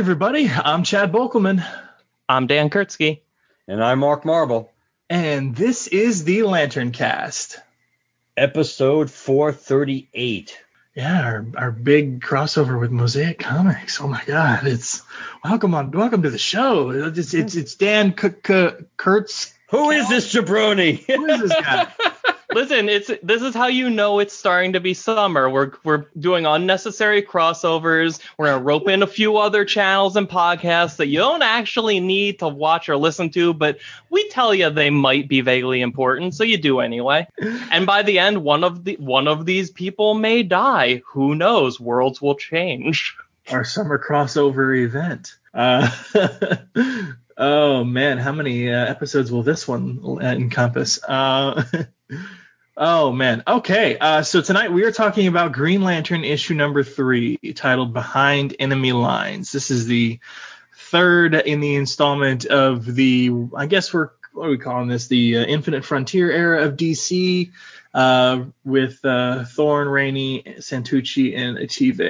everybody. I'm Chad Bokelman, I'm Dan Kurtzky. And I'm Mark Marble. and this is the Lantern Cast. Episode 438. Yeah, our, our big crossover with Mosaic Comics. Oh my God, it's welcome on welcome to the show. It's it's, it's Dan K- K- Kurtz. Who is this jabroni? Who is this guy? Listen, it's this is how you know it's starting to be summer. We're we're doing unnecessary crossovers. We're gonna rope in a few other channels and podcasts that you don't actually need to watch or listen to, but we tell you they might be vaguely important, so you do anyway. And by the end, one of the one of these people may die. Who knows? Worlds will change. our summer crossover event. Uh, oh man, how many uh, episodes will this one encompass? Uh, oh man. Okay. Uh, so tonight we are talking about Green Lantern issue number three, titled "Behind Enemy Lines." This is the third in the installment of the, I guess we're what are we calling this? The uh, Infinite Frontier era of DC, uh, with uh, Thorne, Raney, Santucci, and Achieve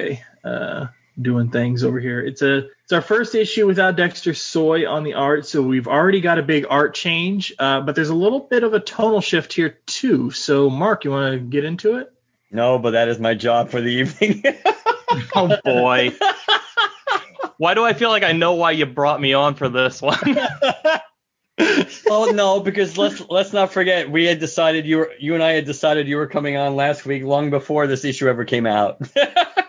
uh, doing things over here. It's a it's our first issue without Dexter Soy on the art, so we've already got a big art change, uh, but there's a little bit of a tonal shift here too. So Mark, you want to get into it? no, but that is my job for the evening. Oh boy. Why do I feel like I know why you brought me on for this one? oh no, because let's let's not forget we had decided you were you and I had decided you were coming on last week long before this issue ever came out.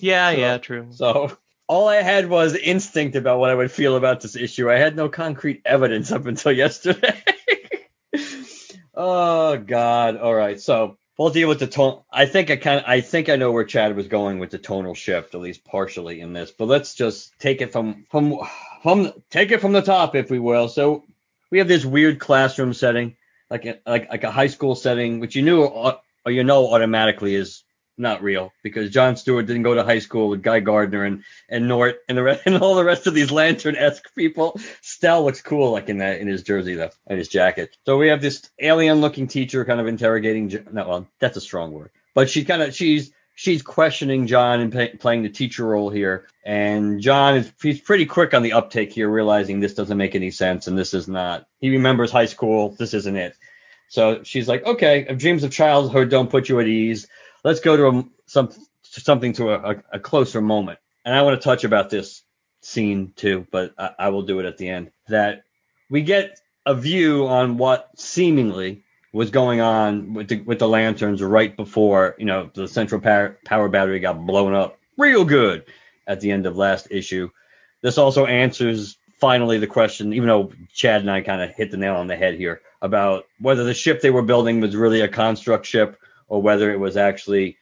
yeah, So- yeah, true. So all I had was instinct about what I would feel about this issue. I had no concrete evidence up until yesterday. oh God. All right. So we'll deal with the tone. I think I kind of I think I know where Chad was going with the tonal shift, at least partially in this. But let's just take it from from from take it from the top, if we will. So we have this weird classroom setting, like a, like like a high school setting, which you knew uh, or you know automatically is not real because John Stewart didn't go to high school with Guy Gardner and and Nort and the rest, and all the rest of these lantern-esque people. Stell looks cool like in that in his jersey though and his jacket. So we have this alien-looking teacher kind of interrogating. No, well, that's a strong word, but she kind of she's she's questioning John and pay, playing the teacher role here. And John is he's pretty quick on the uptake here, realizing this doesn't make any sense and this is not. He remembers high school. This isn't it. So she's like, okay, if dreams of childhood don't put you at ease, let's go to a, some something to a, a, closer moment. And I want to touch about this scene too, but I, I will do it at the end. That we get a view on what seemingly was going on with the with the lanterns right before you know the central power, power battery got blown up real good at the end of last issue. This also answers finally the question, even though Chad and I kind of hit the nail on the head here about whether the ship they were building was really a construct ship or whether it was actually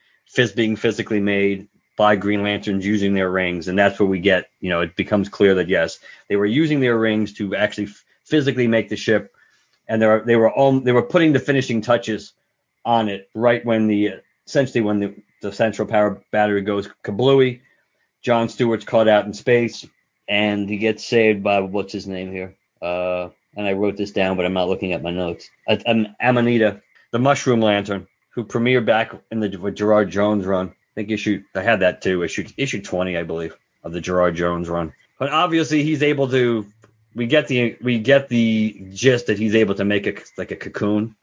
being physically made by Green Lanterns using their rings. And that's where we get, you know, it becomes clear that yes, they were using their rings to actually f- physically make the ship, and they were they were all they were putting the finishing touches on it right when the essentially when the, the central power battery goes kablooey. John Stewart's caught out in space, and he gets saved by what's his name here? Uh, and I wrote this down, but I'm not looking at my notes. Um, Amanita, the Mushroom Lantern, who premiered back in the with Gerard Jones run. I think issue I had that too, issue issue 20, I believe, of the Gerard Jones run. But obviously, he's able to. We get the we get the gist that he's able to make a like a cocoon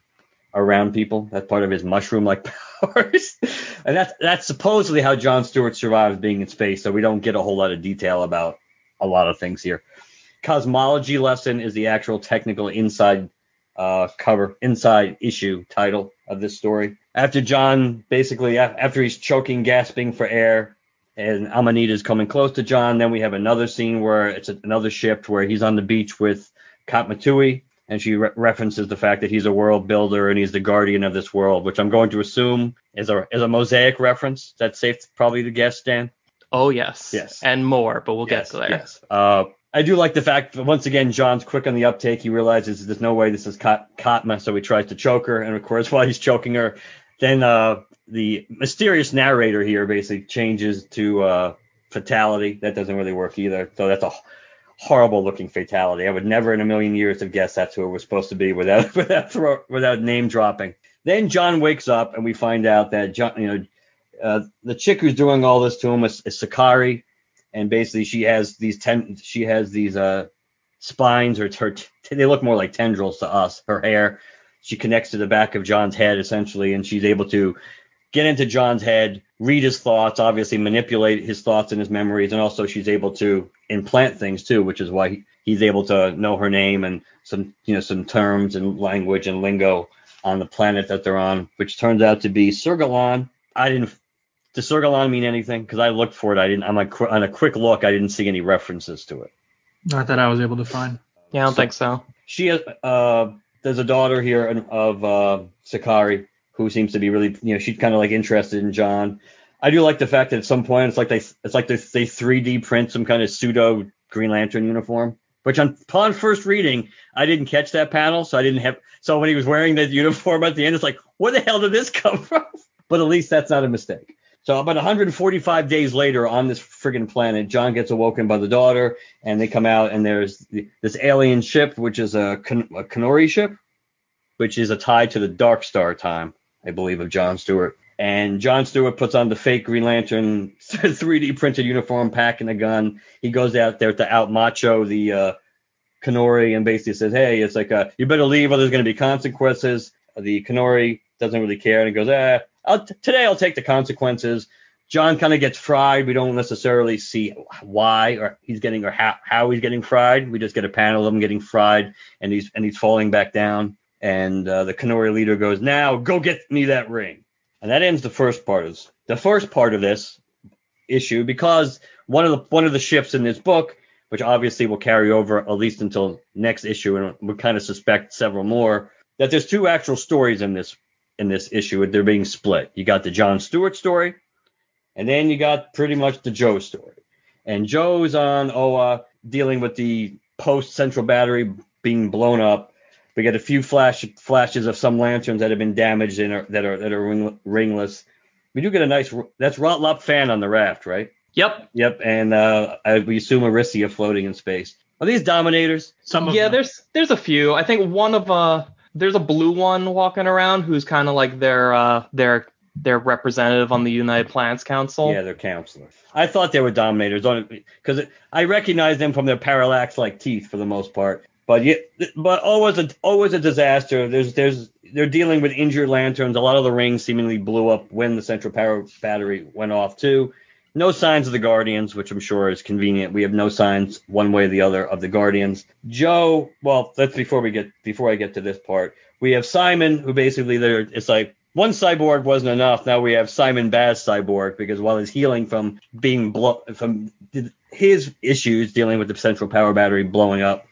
around people. That's part of his mushroom-like powers, and that's that's supposedly how John Stewart survives being in space. So we don't get a whole lot of detail about a lot of things here. cosmology lesson is the actual technical inside uh, cover, inside issue title of this story. After John, basically, after he's choking, gasping for air, and Amanita's coming close to John, then we have another scene where it's another shift where he's on the beach with Katma Tui, and she re- references the fact that he's a world builder and he's the guardian of this world, which I'm going to assume is a is a mosaic reference. That's safe probably to guess, Dan. Oh yes. Yes. And more, but we'll yes, get to there. Yes. Uh, I do like the fact that once again John's quick on the uptake. He realizes there's no way this is Kat- Katma, so he tries to choke her, and of course while he's choking her, then uh, the mysterious narrator here basically changes to uh, fatality. That doesn't really work either. So that's a horrible looking fatality. I would never in a million years have guessed that's who it was supposed to be without without throw, without name dropping. Then John wakes up and we find out that John, you know, uh, the chick who's doing all this to him is, is Sakari, and basically she has these ten, she has these uh spines or her t- they look more like tendrils to us. Her hair, she connects to the back of John's head essentially, and she's able to get into John's head, read his thoughts, obviously manipulate his thoughts and his memories, and also she's able to implant things too, which is why he, he's able to know her name and some you know some terms and language and lingo on the planet that they're on, which turns out to be Sergalon. I didn't. Does Sergalon mean anything? Because I looked for it. I didn't. I'm like on a quick look. I didn't see any references to it. Not that I was able to find. Yeah, I don't So- think so. She has. Uh, there's a daughter here of uh, Sakari who seems to be really. You know, she's kind of like interested in John. I do like the fact that at some point it's like they it's like they, they 3D print some kind of pseudo Green Lantern uniform. Which on upon first reading, I didn't catch that panel, so I didn't have. So when he was wearing that uniform at the end, it's like, where the hell did this come from? But at least that's not a mistake. So about 145 days later on this friggin' planet, John gets awoken by the daughter, and they come out, and there's the, this alien ship, which is a, a Kanori ship, which is a tie to the Dark Star time, I believe, of John Stewart. And John Stewart puts on the fake Green Lantern 3D printed uniform, packing a gun. He goes out there to out macho the uh, Kanori and basically says, "Hey, it's like uh, you better leave or there's going to be consequences." The Kanori doesn't really care and he goes, "Ah, I'll today I'll take the consequences." John kind of gets fried. We don't necessarily see why or he's getting or how, how he's getting fried. We just get a panel of him getting fried and he's and he's falling back down. And uh, the Kanori leader goes, "Now go get me that ring." And that ends the first part of this. The first part of this issue because one of the one of the ships in this book, which obviously will carry over at least until next issue, and we kind of suspect several more, that there's two actual stories in this in this issue, and they're being split. You got the John Stewart story, and then you got pretty much the Jo story. And Jo's on Oa dealing with the post Central Battery being blown up. We get a few flash flashes of some lanterns that have been damaged and are, that are that are ring, ringless. We do get a nice that's Rot Lop Fan on the raft, right? Yep. Yep, and uh, I, we assume Arisia floating in space. Are these Dominators? Some of Yeah, them. there's there's a few. I think one of uh there's a blue one walking around who's kind of like their uh their their representative on the United Planets Council. Yeah, they're counselors. I thought they were Dominators because I recognize them from their parallax-like teeth for the most part. But yeah, but always a always a disaster. There's there's they're dealing with injured lanterns. A lot of the rings seemingly blew up when the central power battery went off too. No signs of the Guardians, which I'm sure is convenient. We have no signs one way or the other of the Guardians. Jo, well, that's before we get before I get to this part. We have Simon, who basically there it's like one cyborg wasn't enough. Now we have Simon Baz cyborg because while he's healing from being blo- from his issues dealing with the central power battery blowing up,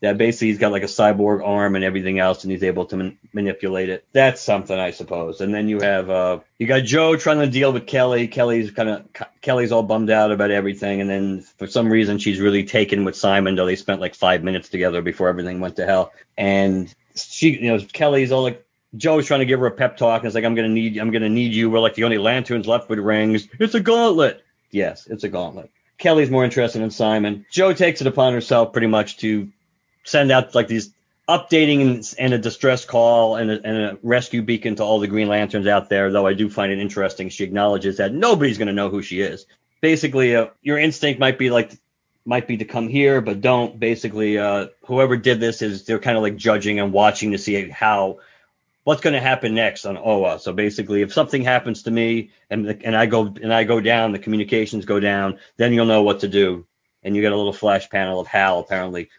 that basically he's got like a cyborg arm and everything else, and he's able to man- manipulate it. That's something, I suppose. And then you have uh, you got Jo trying to deal with Kelly. Kelly's kind of Kelly's all bummed out about everything, and then for some reason she's really taken with Simon, though they spent like five minutes together before everything went to hell. And she, you know, Kelly's all like. Jo's trying to give her a pep talk, and it's like, I'm gonna need, you I'm gonna need you. We're like the only lanterns left with rings. It's a gauntlet. Yes, it's a gauntlet. Kelly's more interested in Simon. Jo takes it upon herself pretty much to send out like these updating and, a distress call and a, and a rescue beacon to all the Green Lanterns out there. Though I do find it interesting, she acknowledges that nobody's going to know who she is. Basically, uh, your instinct might be like might be to come here, but don't. Basically, uh, whoever did this is they're kind of like judging and watching to see how what's going to happen next on OA. So basically, if something happens to me and and I go and I go down, the communications go down, then you'll know what to do and you get a little flash panel of Hal apparently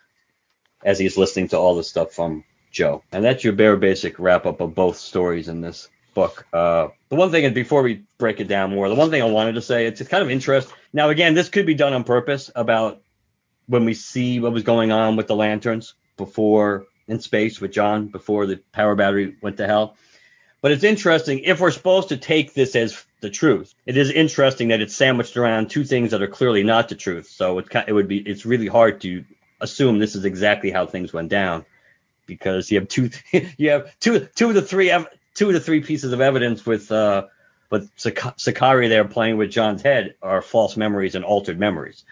as he's listening to all the stuff from Joe. And that's your bare basic wrap up of both stories in this book. Uh, the one thing, and before we break it down more, the one thing I wanted to say, it's, it's kind of interesting. Now, again, this could be done on purpose about when we see what was going on with the lanterns before in space with John before the power battery went to hell. But it's interesting if we're supposed to take this as the truth. It is interesting that it's sandwiched around two things that are clearly not the truth. So it it would be it's really hard to assume this is exactly how things went down because you have two you have two two of the three two of the three pieces of evidence with uh with Sakari there playing with John's head are false memories and altered memories.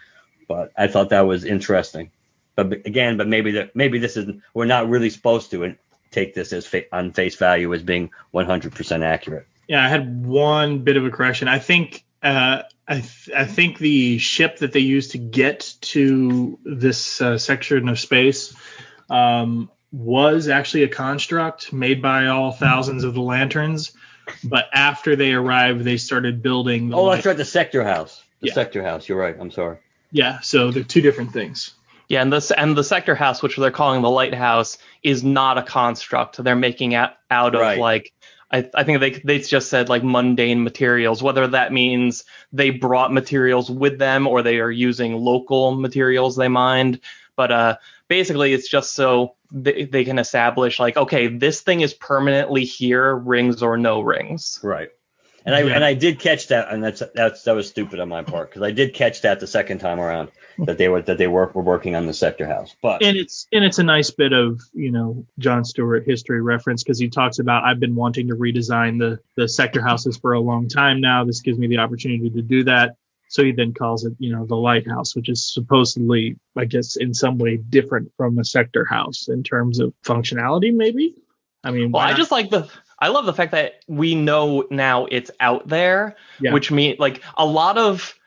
But I thought that was interesting. But again, but maybe that maybe this is we're not really supposed to take this as fa- on face value as being 100% accurate. Yeah, I had one bit of a correction. I think uh, I, th- I think the ship that they used to get to this uh, section of space um, was actually a construct made by all thousands of the lanterns. But after they arrived, they started building. The oh, light- that's right, the sector house. The yeah. sector house. You're right. I'm sorry. Yeah, so they're two different things. Yeah, and this and the sector house, which they're calling the lighthouse, is not a construct. They're making out out of right. like I, I think they they just said like mundane materials. Whether that means they brought materials with them or they are using local materials they mined, but uh, basically it's just so they, they can establish like okay, this thing is permanently here, rings or no rings. Right. And I yeah. and I did catch that, and that's that's that was stupid on my part because I did catch that the second time around that they were that they were, were working on the sector house. But and it's and it's a nice bit of you know John Stewart history reference because he talks about I've been wanting to redesign the the sector houses for a long time now. This gives me the opportunity to do that. So he then calls it, you know, the lighthouse, which is supposedly, I guess, in some way different from a sector house in terms of functionality, maybe. I mean, well, I just like the I love the fact that we know now it's out there, yeah. which means like a lot of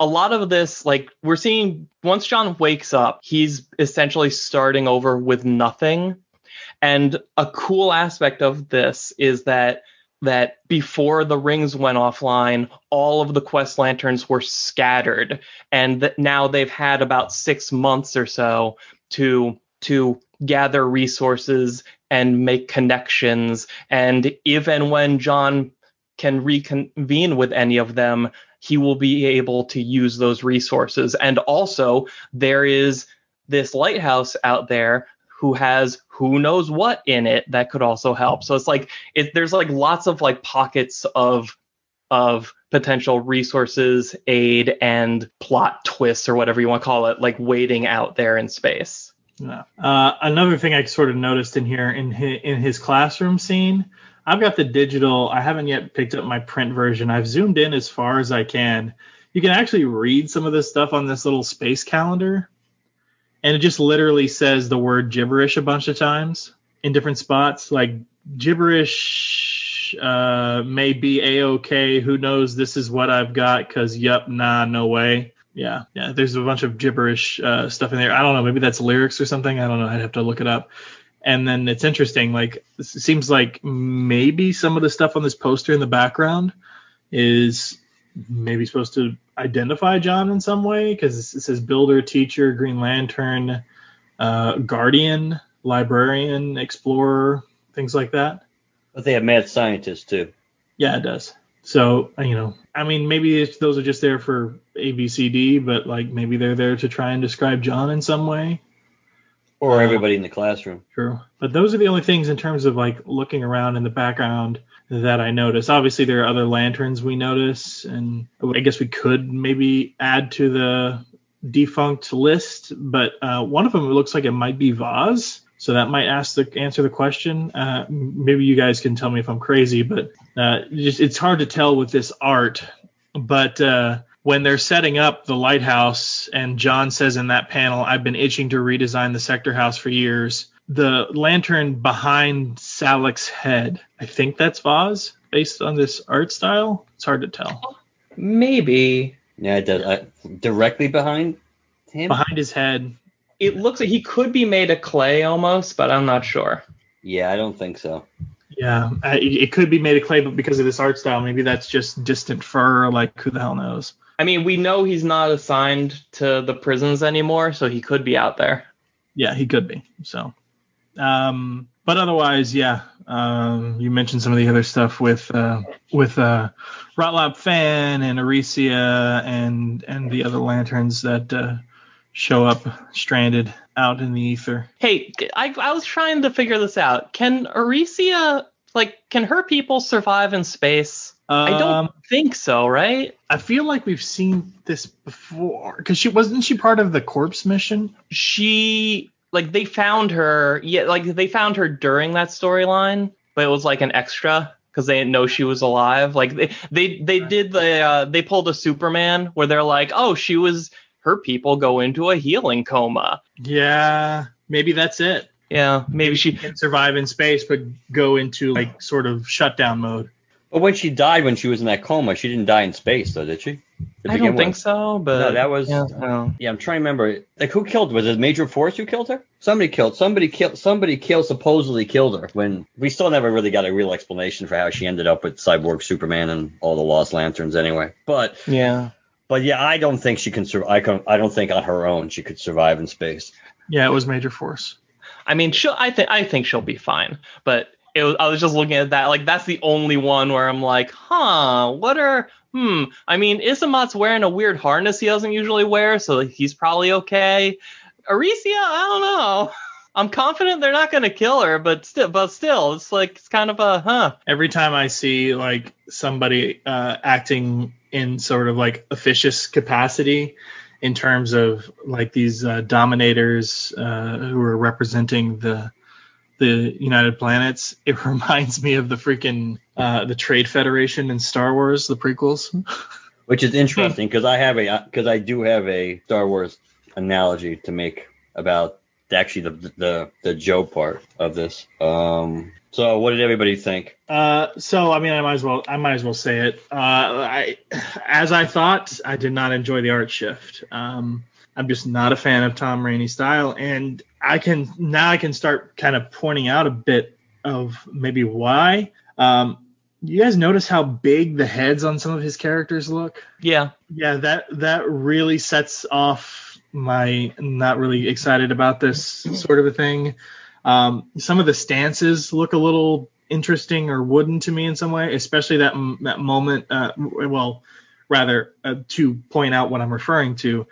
a lot of this like we're seeing once John wakes up, he's essentially starting over with nothing. And a cool aspect of this is that that before the rings went offline, all of the quest lanterns were scattered, and that now they've had about six months or so to to gather resources and make connections. And if and when John can reconvene with any of them, he will be able to use those resources. And also, there is this lighthouse out there who has who knows what in it that could also help. So it's like it, there's like lots of like pockets of of potential resources, aid, and plot twists or whatever you want to call it, like waiting out there in space. Yeah. Uh, another thing I sort of noticed in here in his, in his classroom scene, I've got the digital. I haven't yet picked up my print version. I've zoomed in as far as I can. You can actually read some of this stuff on this little space calendar, and it just literally says the word gibberish a bunch of times in different spots. Like gibberish uh, may be a okay. Who knows? This is what I've got. Cause yup, nah, no way yeah, yeah. There's a bunch of gibberish uh, stuff in there. I don't know. Maybe that's lyrics or something. I don't know. I'd have to look it up. And then it's interesting. Like it seems like maybe some of the stuff on this poster in the background is maybe supposed to identify John in some way because it says builder, teacher, Green Lantern, uh, guardian, librarian, explorer, things like that. But they have mad scientists too. Yeah, it does. So you know, I mean, maybe those are just there for ABCD, but like maybe they're there to try and describe John in some way. Or uh, everybody in the classroom. True. But those are the only things in terms of like looking around in the background that I notice. Obviously, there are other lanterns we notice, and I guess we could maybe add to the defunct list. But uh, one of them looks like it might be Voz. So that might ask the answer the question. Uh, maybe you guys can tell me if I'm crazy, but uh, just, it's hard to tell with this art. But uh, when they're setting up the lighthouse, and John says in that panel, "I've been itching to redesign the sector house for years." The lantern behind Salaak's head, I think that's Voz, based on this art style. It's hard to tell. Maybe. Yeah, it does. Uh, directly behind him. Behind his head it looks like he could be made of clay almost, but I'm not sure. Yeah, I don't think so. Yeah, it could be made of clay, but because of this art style, maybe that's just distant fur. Like who the hell knows? I mean, we know he's not assigned to the prisons anymore, so he could be out there. Yeah, he could be. So, um, but otherwise, yeah. Um, you mentioned some of the other stuff with uh, with uh, Rot Lop Fan and Arisia and and the other lanterns that uh, show up stranded out in the ether. Hey, I, I was trying to figure this out. Can Arisia, like, can her people survive in space? I Um, don't think so, right? I feel like we've seen this before because she wasn't she part of the corpse mission. She, like, they found her, yeah, like, they found her during that storyline, but it was like an extra because they didn't know she was alive. Like, they, they, they did the, uh, they pulled a Superman where they're like, oh, she was, her people go into a healing coma. Yeah, maybe that's it. Yeah, maybe she, Can survive in space, but go into like sort of shutdown mode. But when she died, when she was in that coma, she didn't die in space, though, did she? I don't think so, but. No, that was- Yeah, well. Yeah, I'm trying to remember. Like, who killed? Was it Major Force who killed her? Somebody killed. Somebody killed. Somebody killed. Supposedly killed her. When we still never really got a real explanation for how she ended up with Cyborg Superman and all the Lost Lanterns, anyway. But, Yeah. But yeah, I don't think she can survive. I, can, I don't think on her own she could survive in space. Yeah, it was Major Force. I mean, she'll. I think. I think she'll be fine. But it was. I was just looking at that. Like that's the only one where I'm like, huh. What are? Hmm. I mean, Isamot's wearing a weird harness he doesn't usually wear, so he's probably okay. Arisia, I don't know. I'm confident they're not gonna kill her, but still, but still, it's like it's kind of a huh. Every time I see like somebody uh, acting in sort of like officious capacity in terms of like these uh, dominators uh, who are representing the the United Planets, it reminds me of the freaking uh, the Trade Federation in Star Wars, the prequels. Which is interesting because I have a because I do have a Star Wars analogy to make about actually the the the Jo part of this. Um. So what did everybody think? Uh, so I mean, I might as well I might as well say it. Uh, I, as I thought, I did not enjoy the art shift. Um, I'm just not a fan of Tom Raney's style, and I can now I can start kind of pointing out a bit of maybe why. Um, you guys notice how big the heads on some of his characters look? Yeah. Yeah, that that really sets off my not really excited about this sort of a thing. Um, some of the stances look a little interesting or wooden to me in some way, especially that that moment. Uh, well, rather uh, to point out what I'm referring to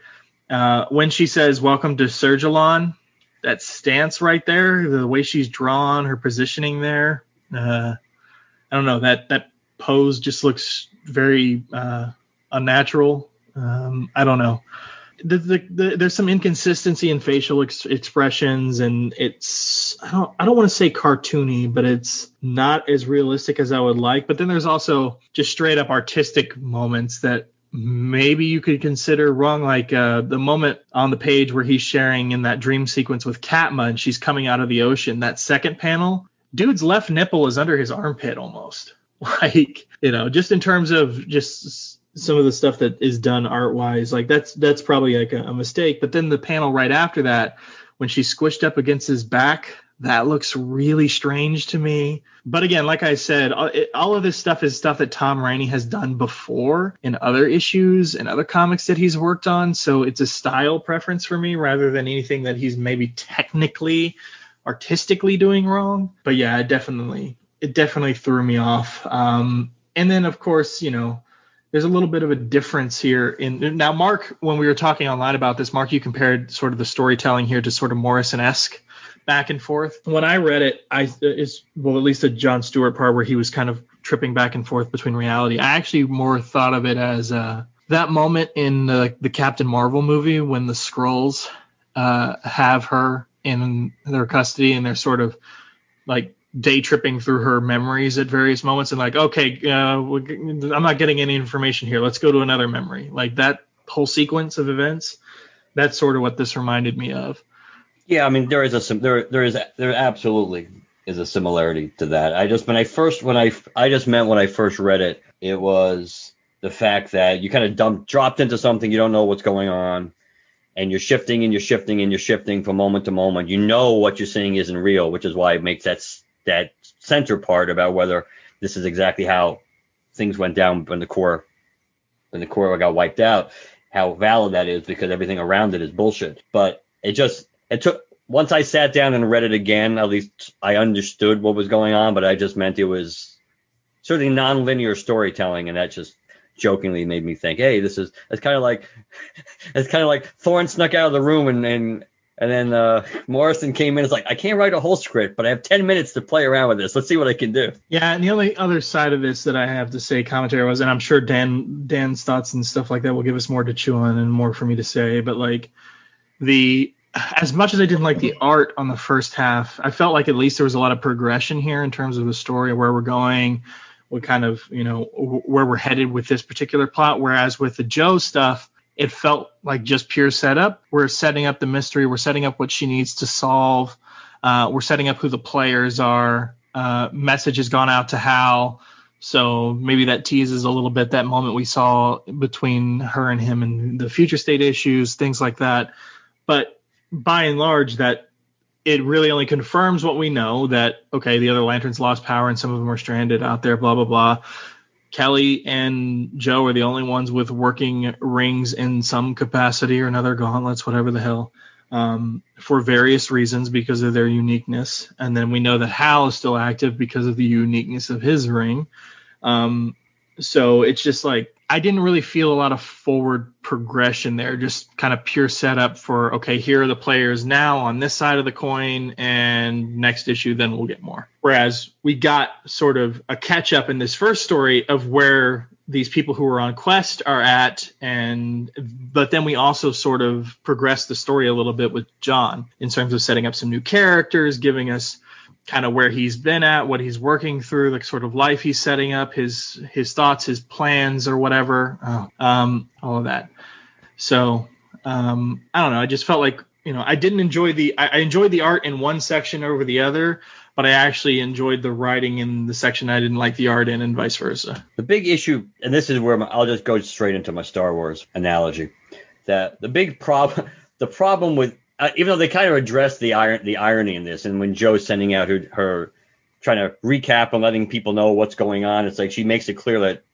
uh, when she says "Welcome to Sergilon." That stance right there, the way she's drawn, her positioning there. Uh, I don't know that that pose just looks very uh, unnatural. Um, I don't know. The, the, the, there's some inconsistency in facial ex- expressions, and it's I don't I don't want to say cartoony, but it's not as realistic as I would like. But then there's also just straight up artistic moments that maybe you could consider wrong, like uh, the moment on the page where he's sharing in that dream sequence with Katma, and she's coming out of the ocean. That second panel, dude's left nipple is under his armpit almost. Like you know, just in terms of just some of the stuff that is done art wise like that's that's probably like a, a, mistake. But then the panel right after that when she's squished up against his back that looks really strange to me. But again like i said all, it, all of this stuff is stuff that tom raney has done before in other issues and other comics that he's worked on. So it's a style preference for me rather than anything that he's maybe technically artistically doing wrong. But yeah it definitely it definitely threw me off. Um and then of course you know there's a little bit of a difference here in now mark when we were talking online about this mark you compared sort of the storytelling here to sort of morrison-esque back and forth. When i read it i is well at least the john stewart part where he was kind of tripping back and forth between reality. I actually more thought of it as uh, that moment in the, the captain marvel movie when the skrulls uh, have her in their custody and they're sort of like day tripping through her memories at various moments and like okay uh, i'm not getting any information here. Let's go to another memory. Like that whole sequence of events that's sort of what this reminded me of. Yeah i mean there is a there there is there absolutely is a similarity to that. I just when i first when i i just meant when i first read it it was the fact that you kind of dumped dropped into something you don't know what's going on and you're shifting and you're shifting and you're shifting from moment to moment. You know what you're seeing isn't real which is why it makes that that center part about whether this is exactly how things went down when the core when the core got wiped out, how valid that is because everything around it is bullshit. But it just it took once I sat down and read it again, at least I understood what was going on, but I just meant it was certainly non-linear storytelling, and that just jokingly made me think, hey, this is it's kind of like it's kind of like Thorne snuck out of the room and and and then uh, Morrison came in. And it's like I can't write a whole script, but I have 10 minutes to play around with this. Let's see what I can do. Yeah, and the only other side of this that I have to say commentary was, and I'm sure Dan Dan's thoughts and stuff like that will give us more to chew on and more for me to say, but like the as much as I didn't like the art on the first half, I felt like at least there was a lot of progression here in terms of the story, where we're going, what kind of you know where we're headed with this particular plot. Whereas with the Jo stuff, it felt like just pure setup. We're setting up the mystery. We're setting up what she needs to solve. Uh, we're setting up who the players are. Uh, message has gone out to Hal. So maybe that teases a little bit that moment we saw between her and him and the future state issues, things like that. But by and large, that it really only confirms what we know that okay, the other lanterns lost power and some of them are stranded out there, blah blah blah. Kelly and Jo are the only ones with working rings in some capacity or another, gauntlets, whatever the hell, um, for various reasons because of their uniqueness. And then we know that Hal is still active because of the uniqueness of his ring. Um, so it's just like I didn't really feel a lot of forward progression there, just kind of pure setup for okay, here are the players now on this side of the coin, and next issue then we'll get more. Whereas we got sort of a catch up in this first story of where these people who are on quest are at and but then we also sort of progress the story a little bit with John in terms of setting up some new characters, giving us kind of where he's been at, what he's working through, the sort of life he's setting up, his his thoughts, his plans, or whatever, oh, um, all of that. So um, I don't know. I just felt like you know I didn't enjoy the I, I, enjoyed the art in one section over the other, but I actually enjoyed the writing in the section I didn't like the art in, and vice versa. The big issue, and this is where my, I'll just go straight into my Star Wars analogy, that the big problem the problem with uh, even though they kind of address the iron the irony in this, and when Jo's sending out her, her trying to recap and letting people know what's going on, it's like she makes it clear that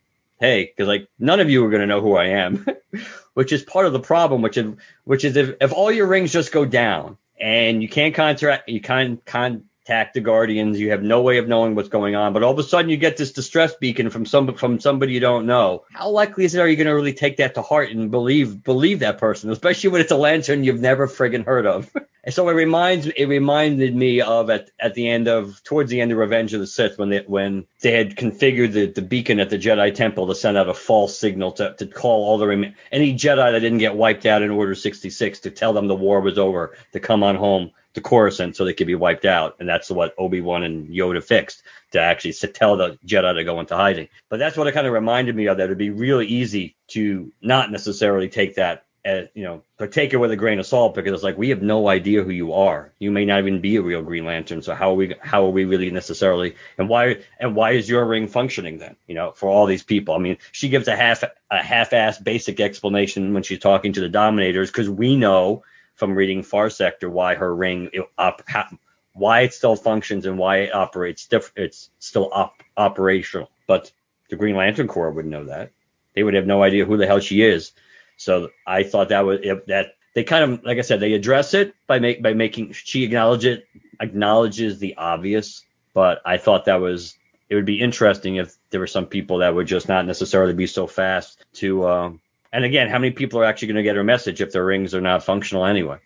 hey, because like none of you are going to know who I am, which is part of the problem. Which is which is if, if all your rings just go down and you can't contract, you can't con attack the Guardians. You have no way of knowing what's going on, but all of a sudden you get this distress beacon from some from somebody you don't know. How likely is it are you going to really take that to heart and believe believe that person, especially when it's a lantern you've never friggin' heard of? and so it reminds it reminded me of at, at the end of towards the end of Revenge of the Sith when they when they had configured the, the beacon at the Jedi Temple to send out a false signal to, to call all the any Jedi that didn't get wiped out in Order 66 to tell them the war was over to come on home to Coruscant so they could be wiped out. And that's what Obi Wan and Yoda fixed to actually tell the Jedi to go into hiding. But that's what it kind of reminded me of. That it'd be really easy to not necessarily take that as you know, but take it with a grain of salt because it's like we have no idea who you are. You may not even be a real Green Lantern. So how are we how are we really necessarily and why and why is your ring functioning then? You know, for all these people. I mean, she gives a half a half-ass basic explanation when she's talking to the Dominators because we know from reading Far Sector why her ring op, why it still functions and why it operates diff- it's still op- operational. But the Green Lantern Corps wouldn't know that. They would have no idea who the hell she is. So I thought that was that they kind of like I said they address it by make by making she acknowledge it acknowledges the obvious, but I thought that was it would be interesting if there were some people that would just not necessarily be so fast to um, and again, how many people are actually going to get her message if their rings are not functional anyway?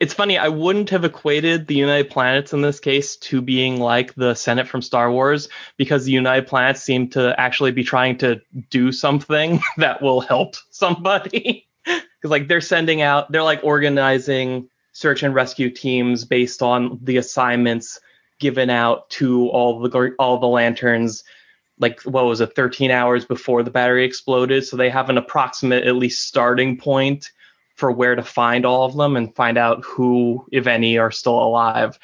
It's funny, I wouldn't have equated the United Planets in this case to being like the Senate from Star Wars because the United Planets seem to actually be trying to do something that will help somebody. Because like they're sending out, they're like organizing search and rescue teams based on the assignments given out to all the all the lanterns like what was it 13 hours before the battery exploded. So they have an approximate at least starting point for where to find all of them and find out who if any are still alive.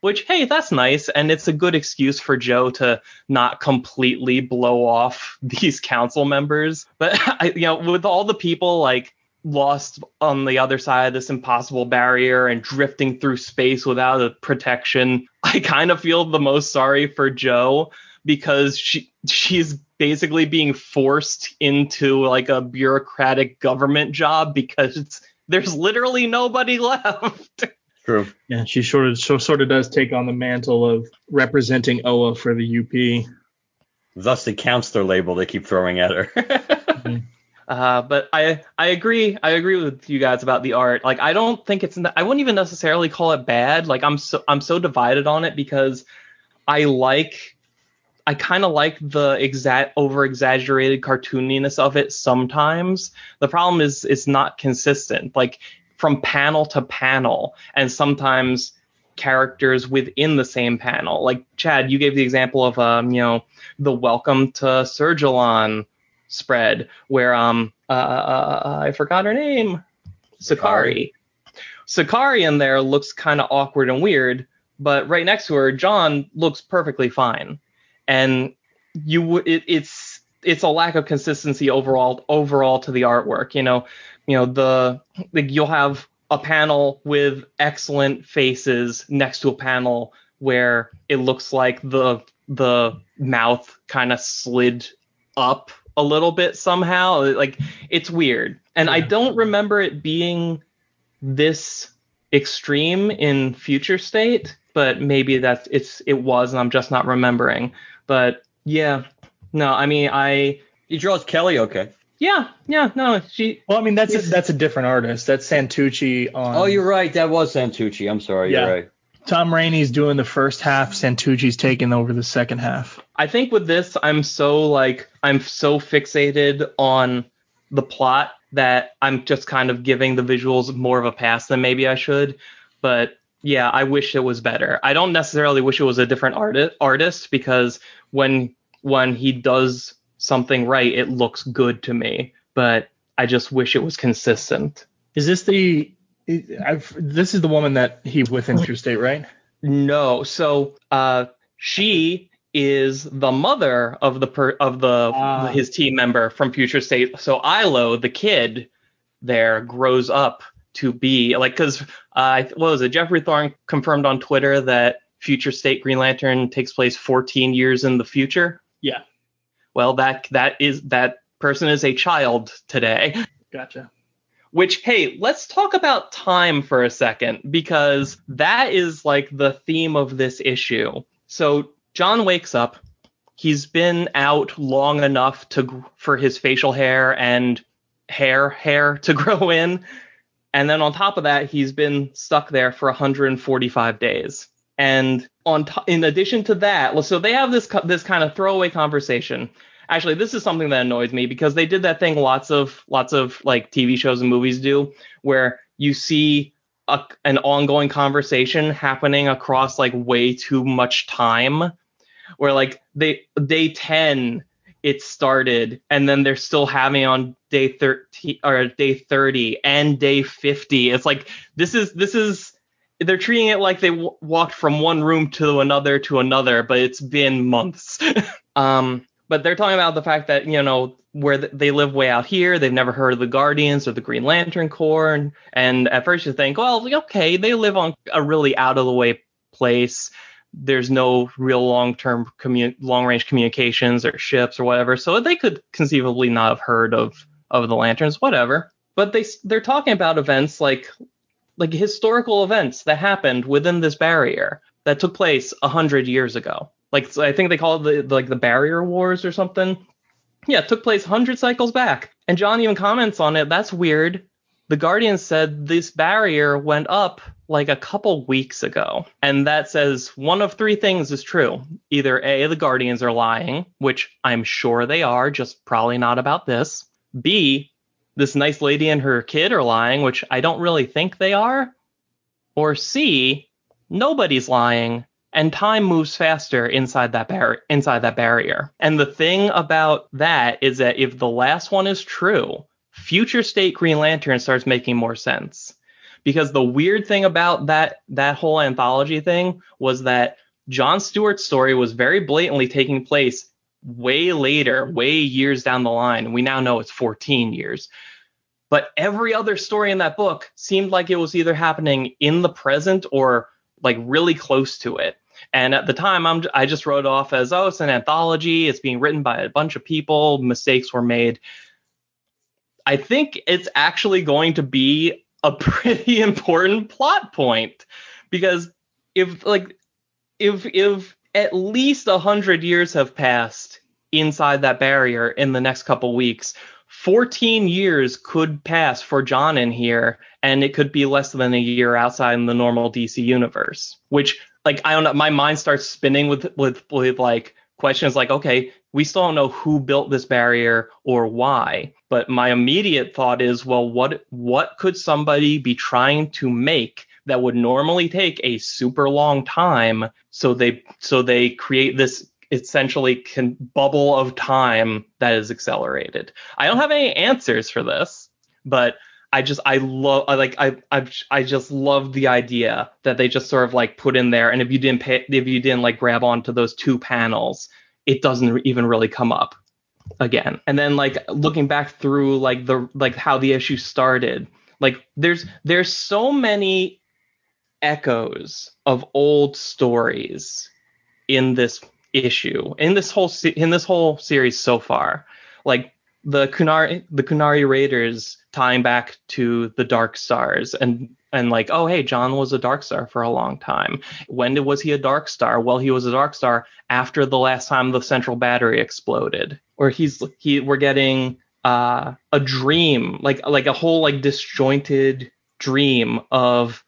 Which hey that's nice and it's a good excuse for jo to not completely blow off these council members. But I, you know with all the people like lost on the other side of this impossible barrier and drifting through space without a protection i kind of feel the most sorry for jo because she she's basically being forced into like a bureaucratic government job because there's literally nobody left. True. Yeah, she sort of so sort of does take on the mantle of representing Oa for the UP. Thus the counselor label they keep throwing at her. Uh, but I I agree I agree with you guys about the art. Like I don't think it's I wouldn't even necessarily call it bad. Like I'm so I'm so divided on it because I like I kind of like the exact over exaggerated cartooniness of it sometimes. The problem is it's not consistent. Like from panel to panel and sometimes characters within the same panel. Like Chad, you gave the example of um, you know, the welcome to Sergilon spread where um uh, uh, I forgot her name, Sakari. Sakari in there looks kind of awkward and weird, but right next to her, John looks perfectly fine, and you would it, it's it's a lack of consistency overall overall to the artwork. You know, you know the like you'll have a panel with excellent faces next to a panel where it looks like the the mouth kind of slid up a little bit somehow. Like it's weird. And I don't remember it being this extreme in future state, but maybe that's it's it was and I'm just not remembering. But yeah. No, I mean I he draws Kelly okay. yeah, yeah, no, she Well, I mean that's a, that's a different artist. That's Santucci on. Oh, you're right. That was Santucci. I'm sorry. Yeah. You're right. Tom Raney's doing the first half. Santucci's taking over the second half. I think with this, I'm so like I'm so fixated on the plot that I'm just kind of giving the visuals more of a pass than maybe I should. But yeah, I wish it was better. I don't necessarily wish it was a different artist artist because when when he does something right, it looks good to me. But I just wish it was consistent. Is this the? I've, this is the woman that he with in Future State, right? No, so uh, she is the mother of the per, of the Ah. his team member from Future State. So Ilo, the kid there, grows up to be like because uh, what was it? Geoffrey Thorne confirmed on Twitter that Future State Green Lantern takes place 14 years in the future. Yeah. Well, that that is that person is a child today. Gotcha. Which, hey, let's talk about time for a second because that is like the theme of this issue. So John wakes up. He's been out long enough to for his facial hair and hair hair to grow in, and then on top of that, he's been stuck there for 145 days. And on to- in addition to that, so they have this co- this kind of throwaway conversation. Actually, this is something that annoys me because they did that thing lots of lots of like TV shows and movies do, where you see a, an ongoing conversation happening across like way too much time, where like they day 10 it started and then they're still having on day 13 or day 30 and day 50 it's like this is this is they're treating it like they w- walked from one room to another to another but it's been months. Um but they're talking about the fact that you know where th- they live way out here they've never heard of the guardians or the green lantern corps and, and at first you think well okay they live on a really out of the way place there's no real long-term commu- long-range communications or ships or whatever. So they could conceivably not have heard of of the lanterns whatever. But they they're talking about events like like historical events that happened within this barrier that took place a hundred years ago. Like so I think they call it the like the barrier wars or something. Yeah it took place 100 cycles back. And John even comments on it. That's weird. The Guardian said this barrier went up like a couple weeks ago. And that says one of three things is true. Either A, the Guardians are lying, which I'm sure they are, just probably not about this. B, this nice lady and her kid are lying, which I don't really think they are. Or C, nobody's lying and time moves faster inside that bar- inside that barrier. And the thing about that is that if the last one is true, future state Green Lantern starts making more sense. Because the weird thing about that that whole anthology thing was that John Stewart's story was very blatantly taking place way later, way years down the line. We now know it's 14 years. But every other story in that book seemed like it was either happening in the present or like really close to it. And at the time, I'm I just wrote off as oh, it's an anthology. It's being written by a bunch of people. Mistakes were made. I think it's actually going to be a pretty important plot point because if like if if at least a hundred years have passed inside that barrier in the next couple weeks, 14 years could pass for John in here, and it could be less than a year outside in the normal DC universe. Which, like, I don't know, my mind starts spinning with with with like questions like, okay, we still don't know who built this barrier or why. But my immediate thought is, well, what what could somebody be trying to make that would normally take a super long time? So they so they create this essentially can bubble of time that is accelerated. I don't have any answers for this, but I just I love I like I I I just love the idea that they just sort of like put in there and if you didn't pay if you didn't like grab onto those two panels, it doesn't even really come up again. And then like looking back through like the like how the issue started, like there's there's so many echoes of old stories in this issue in this whole se- in this whole series so far. Like the Kunari the Kunari Raiders tying back to the Dark Stars and and like oh hey John was a Dark Star for a long time. When was he a Dark Star? Well, he was a Dark Star after the last time the Central Battery exploded. Or he's he we're getting uh, a dream like like a whole like disjointed dream of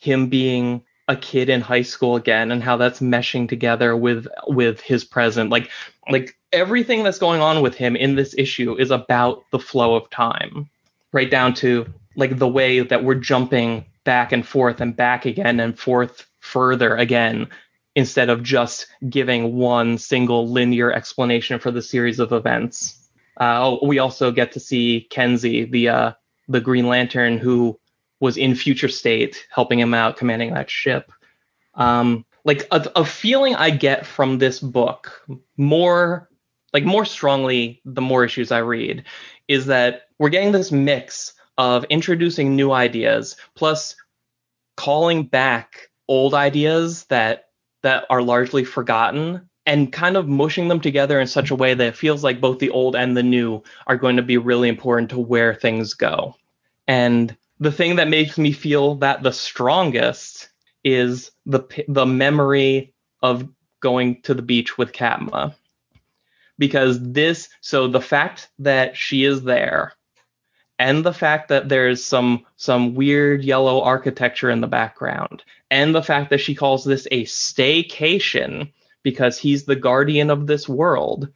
him being a kid in high school again and how that's meshing together with with his present like like everything that's going on with him in this issue is about the flow of time right down to like the way that we're jumping back and forth and back again and forth further again instead of just giving one single linear explanation for the series of events. Uh, oh, we also get to see Kenzie, the uh, the Green Lantern, who was in future state helping him out commanding that ship. Um, like a, a feeling i get from this book more like more strongly the more issues i read is that we're getting this mix of introducing new ideas plus calling back old ideas that that are largely forgotten and kind of mushing them together in such a way that it feels like both the old and the new are going to be really important to where things go. And the thing that makes me feel that the strongest is the the memory of going to the beach with Katma. Because this so the fact that she is there and the fact that there's some some weird yellow architecture in the background and the fact that she calls this a staycation because he's the guardian of this world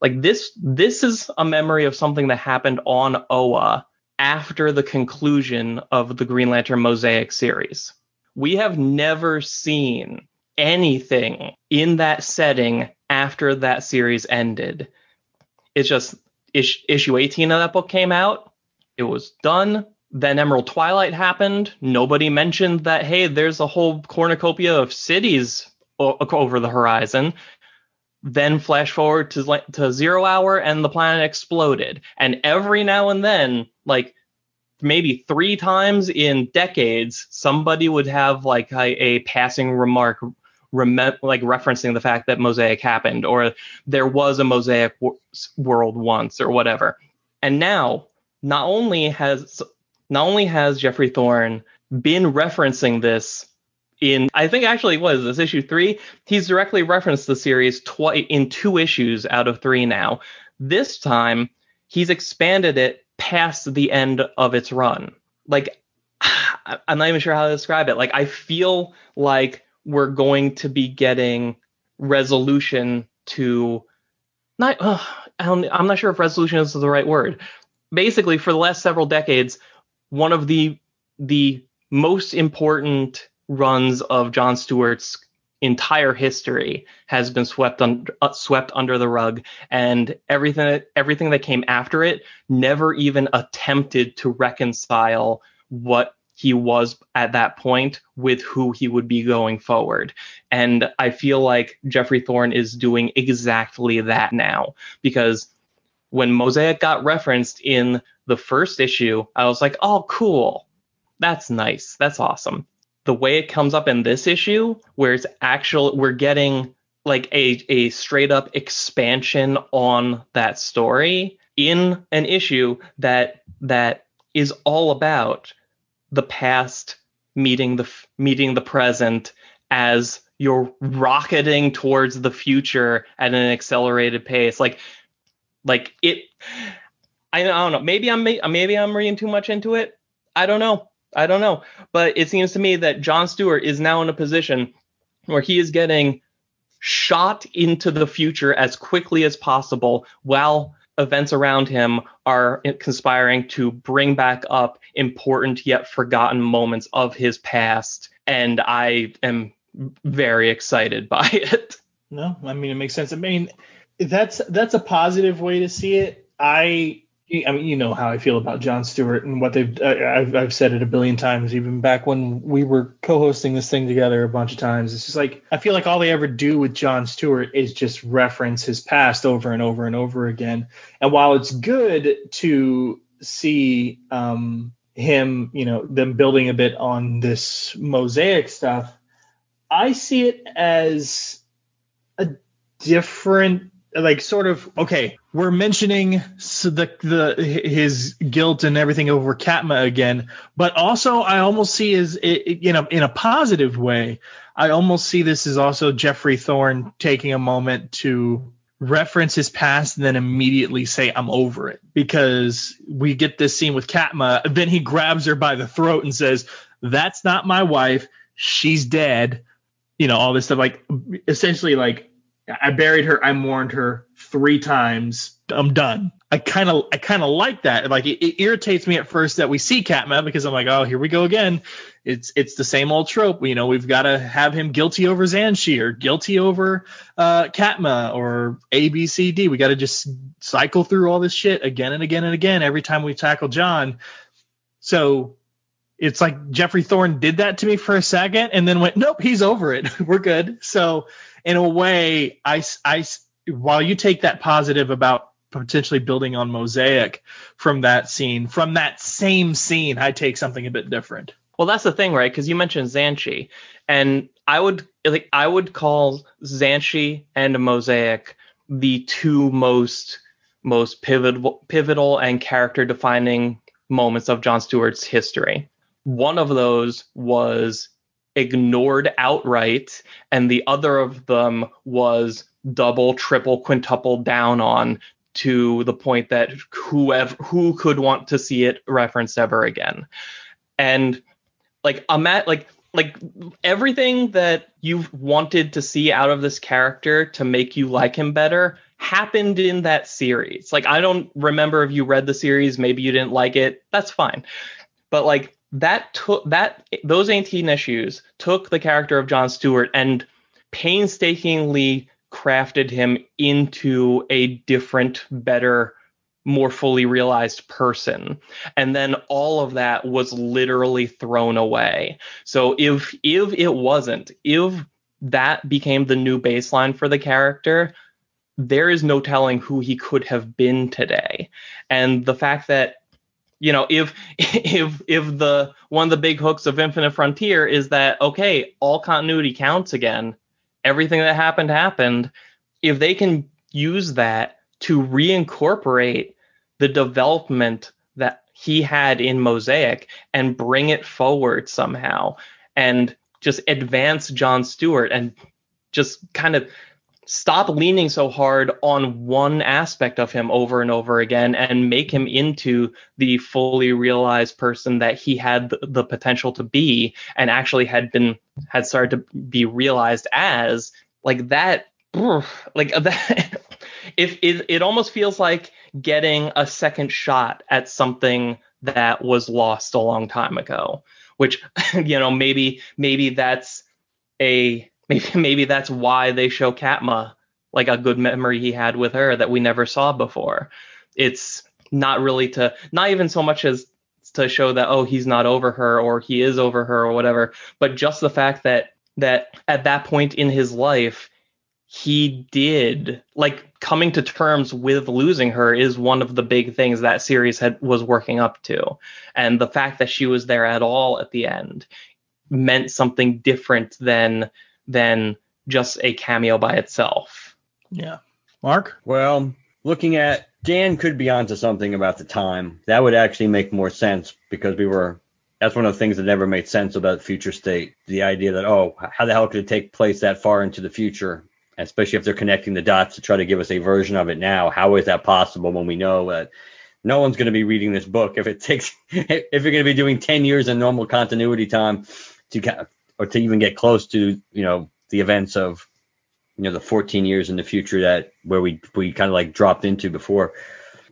like this this is a memory of something that happened on Oa after the conclusion of the Green Lantern Mosaic series. We have never seen anything in that setting after that series ended. It's just issue 18 of that book came out. It was done. Then Emerald Twilight happened. Nobody mentioned that, hey, there's a whole cornucopia of cities o- over the horizon. Then flash forward to, to Zero Hour and the planet exploded. And every now and then, like maybe three times in decades, somebody would have like a, a passing remark, rem- like referencing the fact that Mosaic happened or there was a Mosaic w- world once or whatever. And now, not only has not only has Geoffrey Thorne been referencing this in I think actually what is this issue three? He's directly referenced the series twice in two issues out of three now. This time he's expanded it past the end of its run. Like I'm not even sure how to describe it. Like I feel like we're going to be getting resolution to not I'm not sure if resolution is the right word. Basically, for the last several decades, one of the the most important runs of John Stewart's entire history has been swept un- uh, swept under the rug. And everything everything that came after it never even attempted to reconcile what he was at that point with who he would be going forward. And i feel like Geoffrey Thorne is doing exactly that now. Because when mosaic got referenced in the first issue i was like oh cool. That's nice. That's awesome the way it comes up in this issue, where it's actual, we're getting like a a straight up expansion on that story in an issue that that is all about the past meeting the meeting the present as you're rocketing towards the future at an accelerated pace. Like like it I don't know maybe I'm maybe I'm reading too much into it. I don't know I don't know but it seems to me that John Stewart is now in a position where he is getting shot into the future as quickly as possible while events around him are conspiring to bring back up important yet forgotten moments of his past and I am very excited by it. No, I mean it makes sense. I mean that's that's a positive way to see it. I I mean you know how I feel about John Stewart and what they've I've I've said it a billion times even back when we were co-hosting this thing together a bunch of times. It's just like I feel like all they ever do with John Stewart is just reference his past over and over and over again. And while it's good to see um him, you know, them building a bit on this mosaic stuff, I see it as a different like sort of okay we're mentioning the the his guilt and everything over Katma again but also I almost see as you know in a positive way I almost see this as also Geoffrey Thorne taking a moment to reference his past and then immediately say I'm over it because we get this scene with Katma then he grabs her by the throat and says that's not my wife. She's dead. You know all this stuff like essentially like I buried her I mourned her three times. I'm done. I kind of I kind of like that. Like it, it, irritates me at first that we see Katma because I'm like oh here we go again. It's it's the same old trope. You know we've got to have him guilty over Xanshi or guilty over uh, Katma or A B C D. We got to just cycle through all this shit again and again and again every time we tackle John. So it's like Geoffrey Thorne did that to me for a second and then went, nope, he's over it. We're good. So in a way, I, I, while you take that positive about potentially building on mosaic from that scene, from that same scene, I take something a bit different. Well, that's the thing, right? Because you mentioned Xanshi, and I would like I would call Xanshi and Mosaic the two most most pivotal pivotal and character defining moments of John Stewart's history. One of those was ignored outright, and the other of them was double, triple, quintuple down on to the point that whoever who could want to see it referenced ever again. And like I'm at like like everything that you've wanted to see out of this character to make you like him better happened in that series. Like I don't remember if you read the series, maybe you didn't like it. That's fine. But like that took that those 18 issues took the character of John Stewart and painstakingly crafted him into a different, better, more fully realized person. And then all of that was literally thrown away. So if if it wasn't, if that became the new baseline for the character, there is no telling who he could have been today. And the fact that you know if if if the one of the big hooks of infinite frontier is that okay all continuity counts again. Everything that happened happened. If they can use that to reincorporate the development that he had in mosaic and bring it forward somehow and just advance john stewart and just kind of stop leaning so hard on one aspect of him over and over again and make him into the fully realized person that he had the, potential to be and actually had been had started to be realized as like that like that if it, it almost feels like getting a second shot at something that was lost a long time ago which you know maybe maybe that's a maybe maybe that's why they show Katma like a good memory he had with her that we never saw before. It's not really to not even so much as to show that oh he's not over her or he is over her or whatever, but just the fact that that at that point in his life he did like coming to terms with losing her is one of the big things that series had was working up to and the fact that she was there at all at the end meant something different than than just a cameo by itself. Yeah. Mark? Well, looking at Dan could be onto something about the time. That would actually make more sense because we were. That's one of the things that never made sense about future state. The idea that oh, how the hell could it take place that far into the future? Especially if they're connecting the dots to try to give us a version of it now. How is that possible when we know that no one's going to be reading this book if it takes if you're going to be doing 10 years in normal continuity time to or to even get close to you know the events of you know the 14 years in the future that where we we kind of like dropped into before.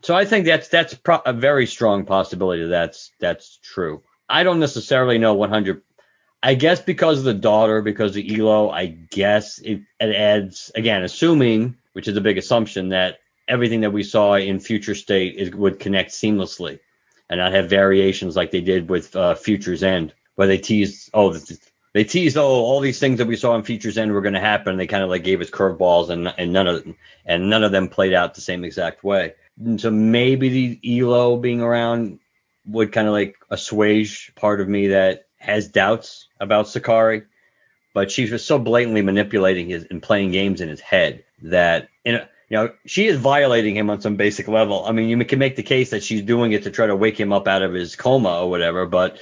So I think that's that's pro- a very strong possibility that that's that's true. I don't necessarily know 100. I guess because of the daughter, because of Elo, I guess it, it adds again, assuming, which is a big assumption, that everything that we saw in Future State is would connect seamlessly and not have variations like they did with uh, Future's End, where they teased, oh, they teased, oh, all these things that we saw in Futures End were going to happen. They kind of like gave us curveballs, and and none of and none of them played out the same exact way. And so maybe the Elo being around would kind of like assuage part of me that has doubts about Sakari, but she's just so blatantly manipulating his and playing games in his head that in a, you know, she is violating him on some basic level. I mean, you can make the case that she's doing it to try to wake him up out of his coma or whatever, but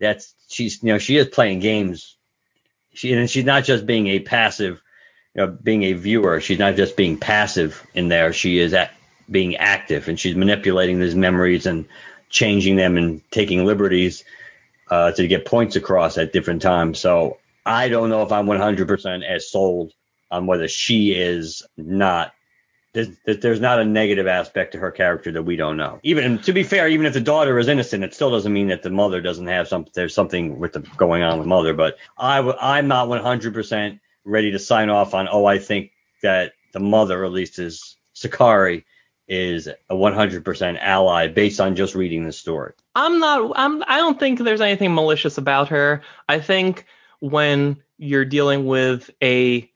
that's she's you know she is playing games. She and she's not just being a passive, you know, being a viewer. She's not just being passive in there. She is at being active and she's manipulating these memories and changing them and taking liberties uh, to get points across at different times. So I don't know if I'm 100% as sold on whether she is not there's, there's not a negative aspect to her character that we don't know. Even to be fair, even if the daughter is innocent, it still doesn't mean that the mother doesn't have some. There's something with the going on with mother. But I w- I'm not 100% ready to sign off on. Oh, I think that the mother, at least, is Sakari, is a 100% ally based on just reading the story. I'm not. I'm. I don't think there's anything malicious about her. I think when you're dealing with a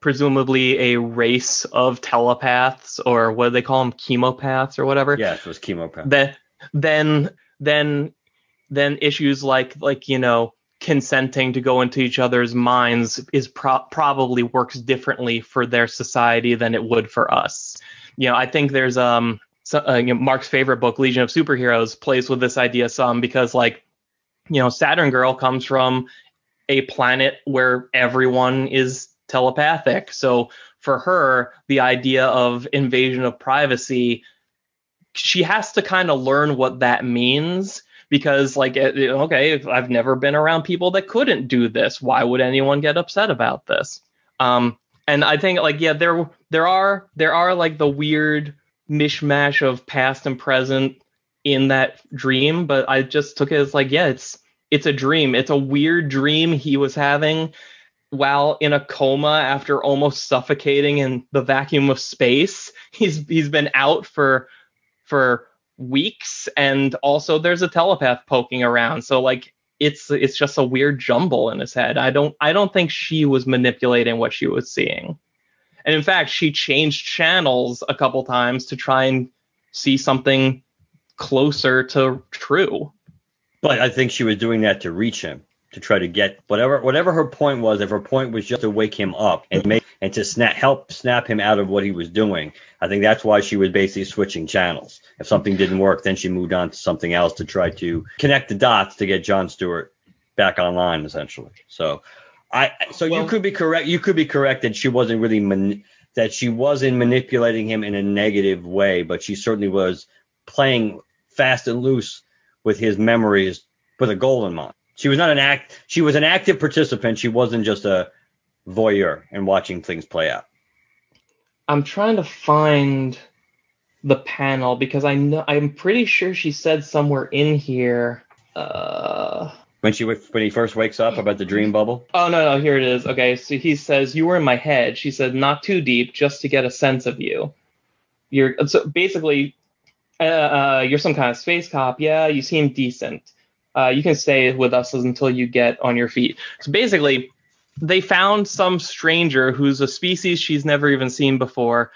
presumably a race of telepaths or what do they call them chemopaths or whatever. Yeah it was chemopath. Then then then then issues like like you know consenting to go into each other's minds is pro- probably works differently for their society than it would for us. You know i think there's um so, uh, you know, mark's favorite book legion of superheroes plays with this idea some because like you know saturn girl comes from a planet where everyone is telepathic. So for her, the idea of invasion of privacy, she has to kind of learn what that means because like okay, I've never been around people that couldn't do this. Why would anyone get upset about this? Um, and I think like yeah, there there are there are like the weird mishmash of past and present in that dream, but I just took it as like yeah, it's it's a dream. It's a weird dream he was having while in a coma after almost suffocating in the vacuum of space. He's he's been out for for weeks and also there's a telepath poking around. So like it's it's just a weird jumble in his head. I don't I don't think she was manipulating what she was seeing. And in fact, she changed channels a couple times to try and see something closer to true. But I think she was doing that to reach him to try to get whatever whatever her point was. If her point was just to wake him up and make and to snap help snap him out of what he was doing, I think that's why she was basically switching channels. If something didn't work, then she moved on to something else to try to connect the dots to get John Stewart back online, essentially. So, I so well, you could be correct. You could be correct that she wasn't really man, that she wasn't manipulating him in a negative way, but she certainly was playing fast and loose with his memories with a goal in mind. She was not an act. She was an active participant. She wasn't just a voyeur and watching things play out. I'm trying to find the panel because I know I'm pretty sure she said somewhere in here. Uh, when she when he first wakes up about the dream bubble. Oh no no here it is. Okay, so he says you were in my head. She said not too deep, just to get a sense of you. You're so basically uh, uh, you're some kind of space cop. Yeah, you seem decent uh, you can stay with us until you get on your feet. So basically, they found some stranger who's a species she's never even seen before.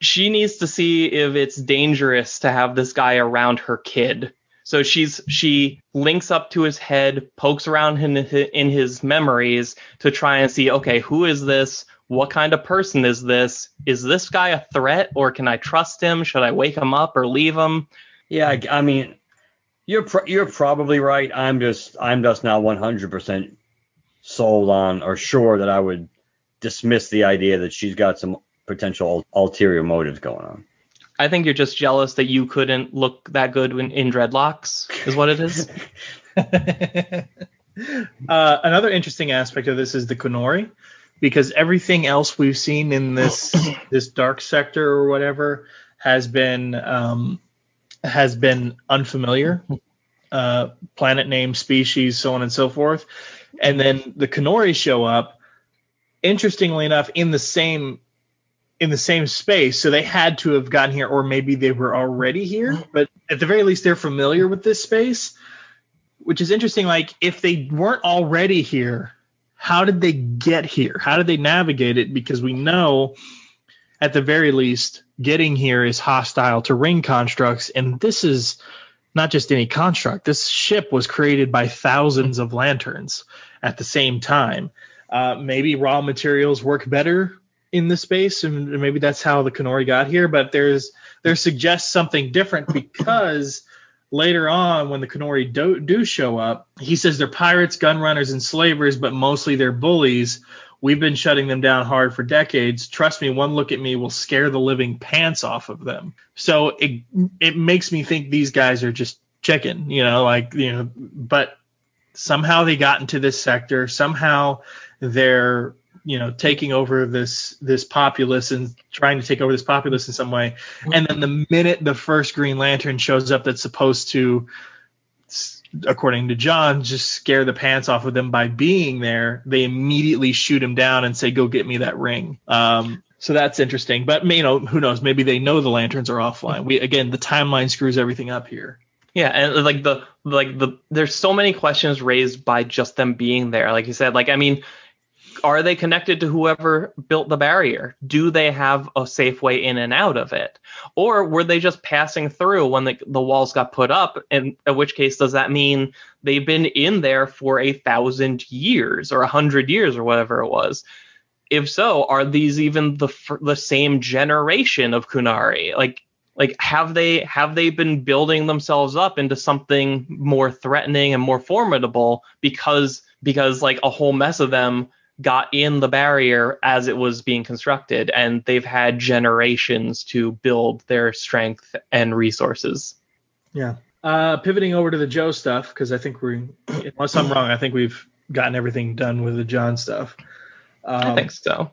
She needs to see if it's dangerous to have this guy around her kid. So she's she links up to his head, pokes around in in his memories to try and see, okay, who is this? What kind of person is this? Is this guy a threat, or can I trust him? Should I wake him up or leave him? Yeah, I, I mean, you're pro- you're probably right. I'm just I'm just not 100% sold on or sure that I would dismiss the idea that she's got some potential ulterior motives going on. I think you're just jealous that you couldn't look that good in, in dreadlocks, is what it is. uh, another interesting aspect of this is the Kunori, because everything else we've seen in this this dark sector or whatever has been um, has been unfamiliar. Uh, planet name, species, so on and so forth. And then the Kunori show up, interestingly enough, in the same in the same space. So they had to have gotten here, or maybe they were already here. But at the very least, they're familiar with this space, which is interesting. Like if they weren't already here, how did they get here? How did they navigate it? Because we know at the very least, getting here is hostile to ring constructs, and this is not just any construct. This ship was created by thousands of lanterns at the same time. Uh, maybe raw materials work better in the space, and maybe that's how the Kunori got here. But there's there suggests something different because later on, when the Kunori do, do show up, he says they're pirates, gun runners, and slavers, but mostly they're bullies. We've been shutting them down hard for decades. Trust me, one look at me will scare the living pants off of them. So it it makes me think these guys are just chicken, you know, like you know, but somehow they got into this sector. Somehow they're you know taking over this this populace and trying to take over this populace in some way mm-hmm. and then the minute the first green lantern shows up that's supposed to according to john just scare the pants off of them by being there. They immediately shoot him down and say go get me that ring. Um, so that's interesting. But you know who knows? Maybe they know the lanterns are offline. We again the timeline screws everything up here. Yeah, and like the like the there's so many questions raised by just them being there. Like you said, like I mean, are they connected to whoever built the barrier? Do they have a safe way in and out of it? Or were they just passing through when the, the walls got put up? And in which case, does that mean they've been in there for a thousand years or a hundred years or whatever it was? If so, are these even the the same generation of Kunari? Like, like have they have they been building themselves up into something more threatening and more formidable because because like a whole mess of them got in the barrier as it was being constructed, and they've had generations to build their strength and resources. Yeah. Uh, pivoting over to the Jo stuff, because I think we, unless I'm wrong, I think we've gotten everything done with the John stuff. Um, I think so.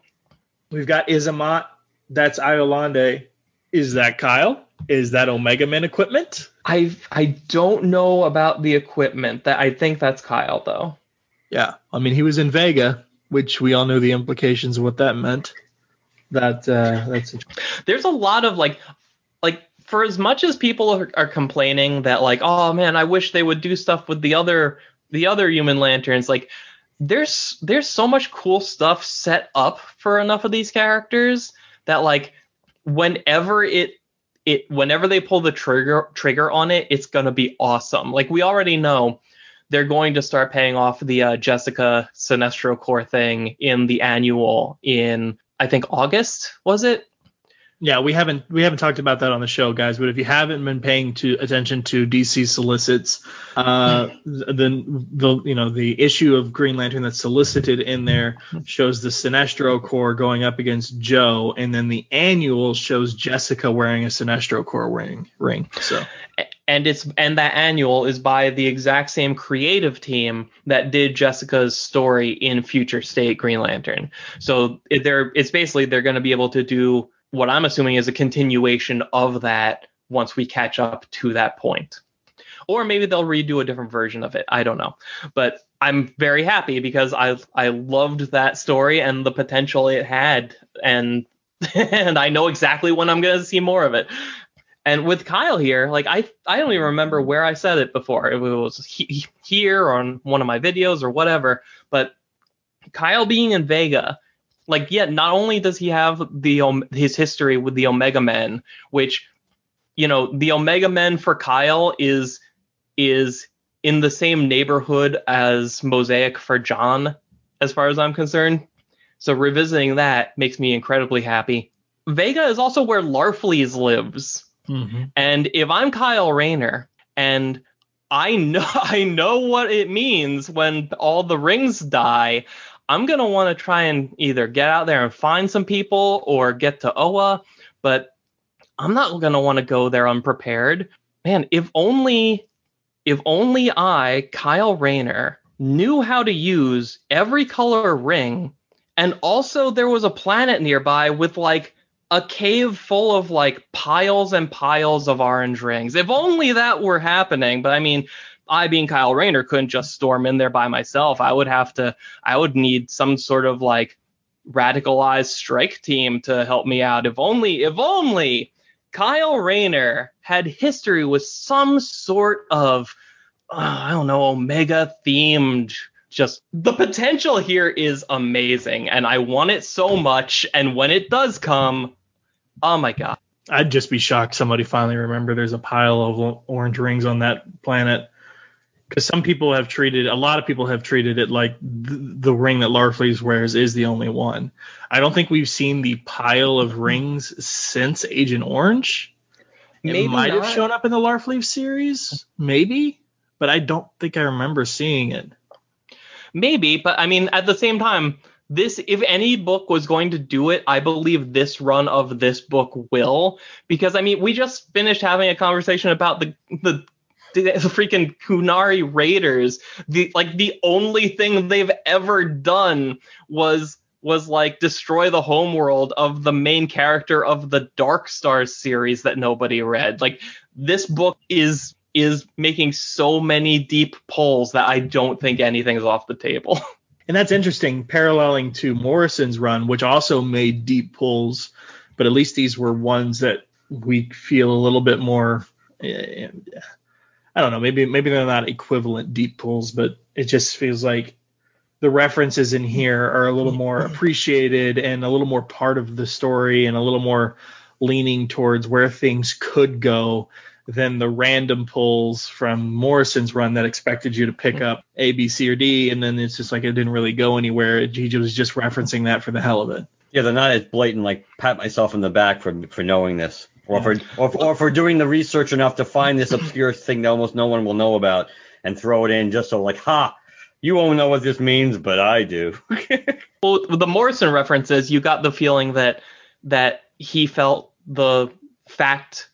We've got Isamot. That's Iolande. Is that Kyle? Is that Omega Man equipment? I I don't know about the equipment. That I think that's Kyle though. Yeah, I mean he was in Vega which we all know the implications of what that meant. That uh, that's there's a lot of like like for as much as people are, are complaining that like oh man I wish they would do stuff with the other the other human lanterns like there's there's so much cool stuff set up for enough of these characters that like whenever it it whenever they pull the trigger trigger on it it's going to be awesome like we already know they're going to start paying off the uh, Jessica Sinestro Corps thing in the annual in I think August was it? Yeah, we haven't we haven't talked about that on the show, guys. But if you haven't been paying to attention to DC solicits, uh, then the you know the issue of Green Lantern that's solicited in there shows the Sinestro Corps going up against Jo, and then the annual shows Jessica wearing a Sinestro Corps ring. Ring. So and it's and that annual is by the exact same creative team that did Jessica's story in Future State Green Lantern. So they're it's basically they're going to be able to do what I'm assuming is a continuation of that once we catch up to that point. Or maybe they'll redo a different version of it. I don't know. But I'm very happy because I I loved that story and the potential it had and and I know exactly when I'm going to see more of it. And with Kyle here, like I I don't even remember where I said it before. It was he, here or on one of my videos or whatever, but Kyle being in Vega like yeah not only does he have the um, his history with the omega men which you know the omega men for kyle is is in the same neighborhood as Mosaic for John, as far as I'm concerned. So revisiting that makes me incredibly happy. Vega is also where Larfleeze lives. Mm-hmm. And if I'm Kyle Rayner and I know I know what it means when all the rings die, I'm gonna want to try and either get out there and find some people or get to Oa, but I'm not gonna want to go there unprepared. Man, if only if only I, Kyle Rayner, knew how to use every color ring, and also there was a planet nearby with like a cave full of like piles and piles of orange rings. If only that were happening. But I mean, I being Kyle Rayner couldn't just storm in there by myself. I would have to I would need some sort of like radicalized strike team to help me out. If only if only Kyle Rayner had history with some sort of uh, I don't know, Omega themed just the potential here is amazing and I want it so much and when it does come, oh my god. I'd just be shocked somebody finally remember there's a pile of orange rings on that planet. Because some people have treated, a lot of people have treated it like th- the ring that Larfleeze wears is the only one. I don't think we've seen the pile of rings since Agent Orange. Maybe it Maybe might have shown up in the Larfleeze series, maybe, but I don't think I remember seeing it. Maybe, but I mean, at the same time, this, if any book was going to do it, I believe this run of this book will, because I mean, we just finished having a conversation about the the, the freaking Kunari Raiders. The like the only thing they've ever done was was like destroy the homeworld of the main character of the Dark Stars series that nobody read. Like this book is is making so many deep pulls that I don't think anything's off the table. And that's interesting, paralleling to Morrison's run, which also made deep pulls, but at least these were ones that we feel a little bit more. I don't know, maybe maybe they're not equivalent deep pulls, but it just feels like the references in here are a little more appreciated and a little more part of the story and a little more leaning towards where things could go than the random pulls from Morrison's run that expected you to pick hmm. up A, B, C, or D, and then it's just like it didn't really go anywhere. He was just referencing that for the hell of it. Yeah, they're not as blatant. Like pat myself in the back for for knowing this, or for or, or for doing the research enough to find this obscure thing that almost no one will know about and throw it in just so like, ha, you won't know what this means, but I do. well, with the Morrison references, you got the feeling that that he felt the fact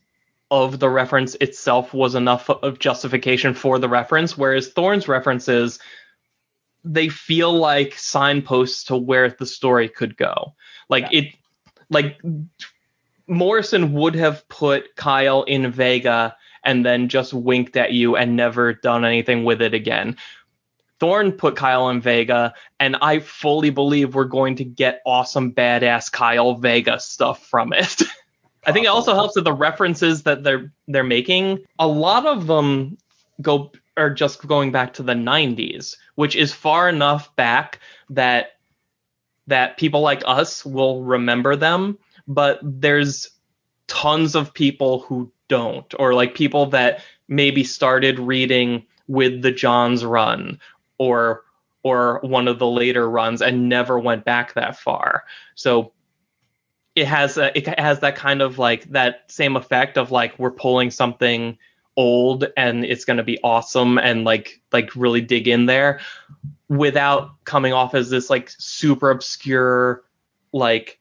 of the reference itself was enough of justification for the reference, whereas Thorne's references they feel like signposts to where the story could go. Like it like Morrison would have put Kyle in Vega and then just winked at you and never done anything with it again. Thorne put Kyle in Vega, and I fully believe we're going to get awesome, badass Kyle Vega stuff from it. I think it also helps that the references that they're they're making, a lot of them go are just going back to the 90s, which is far enough back that that people like us will remember them, but there's tons of people who don't, or like people that maybe started reading with the John's run or or one of the later runs and never went back that far. So it has a, it has that kind of like that same effect of like we're pulling something old and it's going to be awesome and like like really dig in there without coming off as this like super obscure like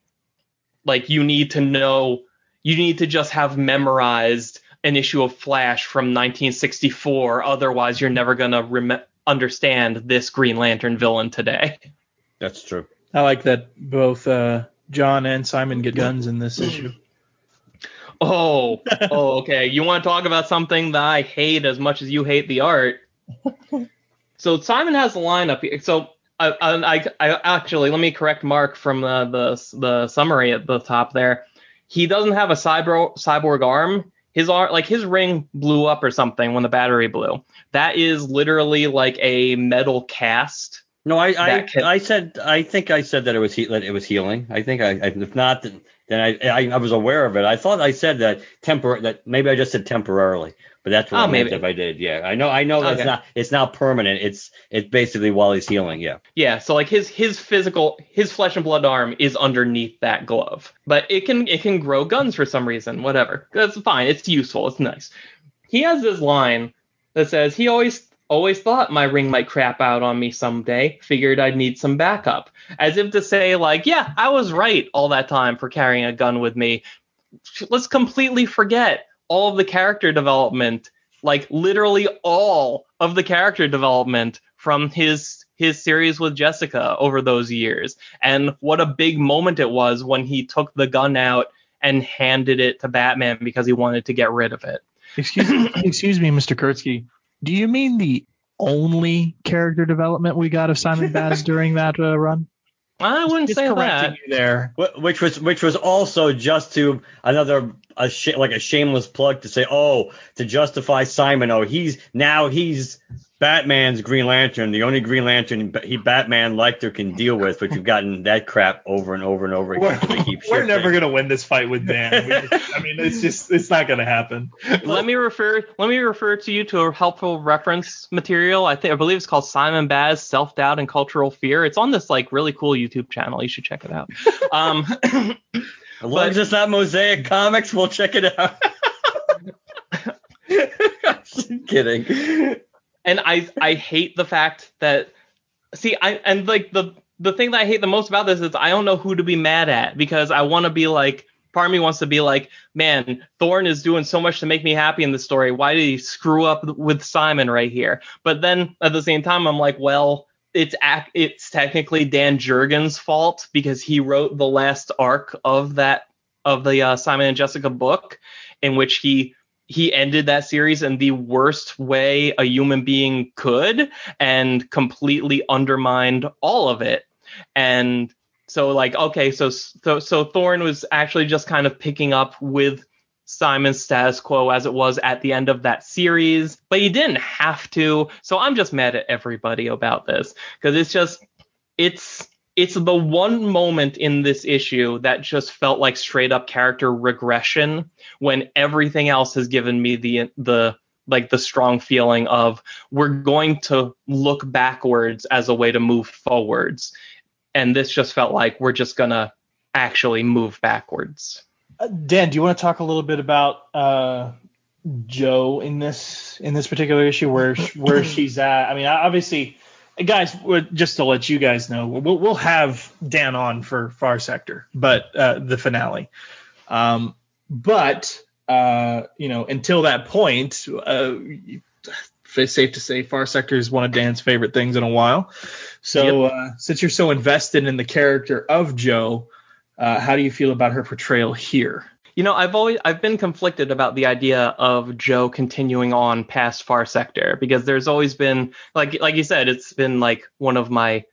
like you need to know you need to just have memorized an issue of Flash from 1964 otherwise you're never going to rem- understand this Green Lantern villain today. That's true. I like that both uh, John and Simon get guns in this issue. Oh, oh, okay. You want to talk about something that I hate as much as you hate the art? so Simon has a lineup here. So I, I, I actually let me correct Mark from the, the the summary at the top there. He doesn't have a cyber cyborg arm. His arm, like his ring, blew up or something when the battery blew. That is literally like a metal cast No, I I, can- I said I think I said that it was he, that it was healing. I think I, I if not then I, I I was aware of it. I thought I said that tempor that maybe I just said temporarily, but that's what Oh, I meant maybe. if I did. Yeah, I know I know that's Okay. not it's not permanent. It's it's basically while he's healing. Yeah. Yeah, so like his his physical his flesh and blood arm is underneath that glove. But it can it can grow guns for some reason, whatever. That's fine. It's useful. It's nice. He has this line that says he always always thought my ring might crap out on me someday. Figured I'd need some backup. As if to say like, yeah, I was right all that time for carrying a gun with me. Let's completely forget all of the character development like literally all of the character development from his his series with Jessica over those years and what a big moment it was when he took the gun out and handed it to Batman because he wanted to get rid of it. Excuse me, excuse me, Mr. Kurtzky. Do you mean the only character development we got of Simon Baz during that uh, run? I wouldn't Just say correcting that. you there. Which was which was also just to another a sh- like a shameless plug to say oh to justify Simon oh he's now he's Batman's Green Lantern the only Green Lantern he Batman liked or can deal with but you've gotten that crap over and over and over again We're, they keep we're never gonna win this fight with Dan. Just- I mean, it's just it's not gonna happen. let me refer let me refer to you to a helpful reference material. I think I believe it's called Simon Baz Self Doubt and Cultural Fear. It's on this like really cool YouTube channel. You should check it out. Um, As long as it's not Mosaic Comics, we'll check it out. Just kidding. and I I hate the fact that see I and like the the thing that I hate the most about this is I don't know who to be mad at because I want to be like part of me wants to be like man Thorne is doing so much to make me happy in the story why did he screw up with Simon right here but then at the same time I'm like well it's it's technically Dan Jurgens' fault because he wrote the last arc of that of the uh, Simon and Jessica book in which he he ended that series in the worst way a human being could and completely undermined all of it. And so like okay so so so Thorne was actually just kind of picking up with Simon's status quo as it was at the end of that series but he didn't have to. So I'm just mad at everybody about this because it's just it's it's the one moment in this issue that just felt like straight up character regression when everything else has given me the the like the strong feeling of we're going to look backwards as a way to move forwards. And this just felt like we're just gonna actually move backwards Dan, do you want to talk a little bit about uh, Jo in this in this particular issue, where where she's at? I mean, obviously, guys, just to let you guys know, we'll, we'll have Dan on for Far Sector, but uh, the finale. Um, but uh, you know, until that point, uh, it's safe to say Far Sector is one of Dan's favorite things in a while. So, uh, since you're so invested in the character of Jo, uh, how do you feel about her portrayal here? You know, I've always I've been conflicted about the idea of Jo continuing on past Far Sector because there's always been like like you said, it's been like one of my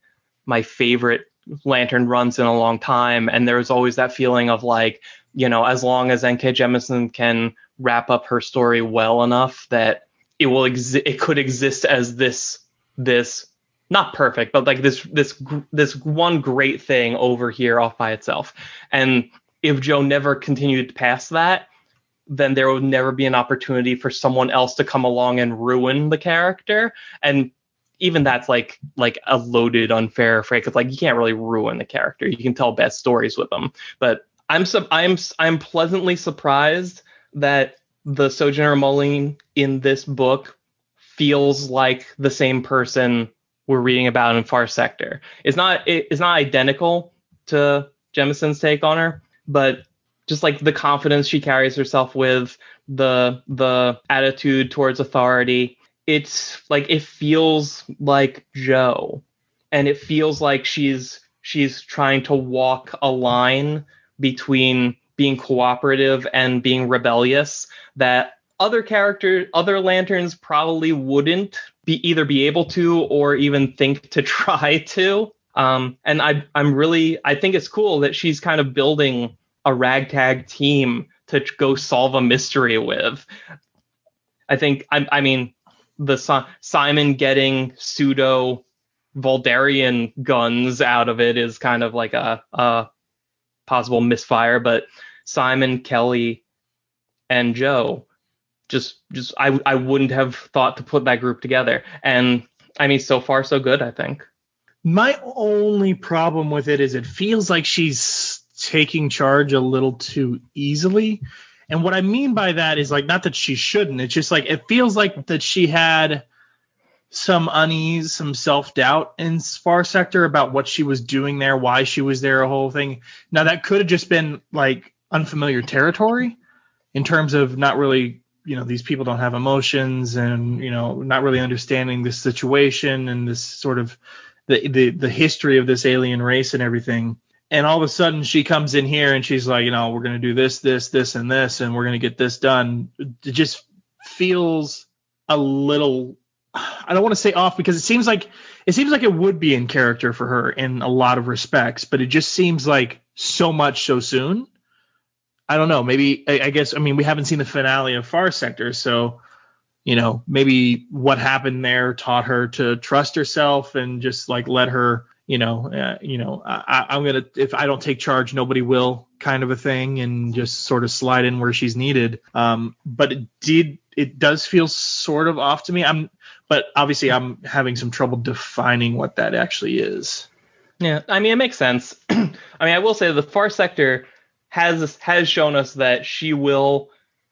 my favorite lantern runs in a long time and there's always that feeling of like, you know, as long as NK Jemisin can wrap up her story well enough that it will exi- it could exist as this this not perfect, but like this this this one great thing over here off by itself. And if Jo never continued past that, then there would never be an opportunity for someone else to come along and ruin the character. And even that's like like a loaded unfair phrase because like you can't really ruin the character. You can tell best stories with them. But I'm sub I'm I'm pleasantly surprised that the Sojourner Mullein in this book feels like the same person we're reading about in Far Sector. It's not it, it's not identical to Jemisin's take on her, but just like the confidence she carries herself with, the the attitude towards authority, it's like it feels like Jo, and it feels like she's she's trying to walk a line between being cooperative and being rebellious that other characters other lanterns probably wouldn't be either be able to or even think to try to um, and I, I'm really, I think it's cool that she's kind of building a ragtag team to go solve a mystery with. I think, I, I mean, the Simon getting pseudo Voldarian guns out of it is kind of like a, a possible misfire. But Simon, Keli, and Jo, just just I I wouldn't have thought to put that group together. And I mean, so far so good, I think. My only problem with it is it feels like she's taking charge a little too easily. And what I mean by that is like not that she shouldn't. It's just like it feels like that she had some unease, some self doubt in Far Sector about what she was doing there, why she was there, a whole thing. Now that could have just been like unfamiliar territory in terms of not really, you know, these people don't have emotions and you know not really understanding this situation and this sort of the the, the history of this alien race and everything. And all of a sudden she comes in here and she's like, you know, we're gonna do this, this, this, and this, and we're gonna get this done. It just feels a little I don't want to say off because it seems like it seems like it would be in character for her in a lot of respects, but it just seems like so much so soon. I don't know. Maybe I, I guess I mean we haven't seen the finale of Far Sector, so you know maybe what happened there taught her to trust herself and just like let her you know uh, you know I, I'm gonna if I don't take charge nobody will kind of a thing and just sort of slide in where she's needed. Um, but it did it does feel sort of off to me. I'm but obviously I'm having some trouble defining what that actually is. Yeah, I mean it makes sense. I mean I will say the Far Sector has has shown us that she will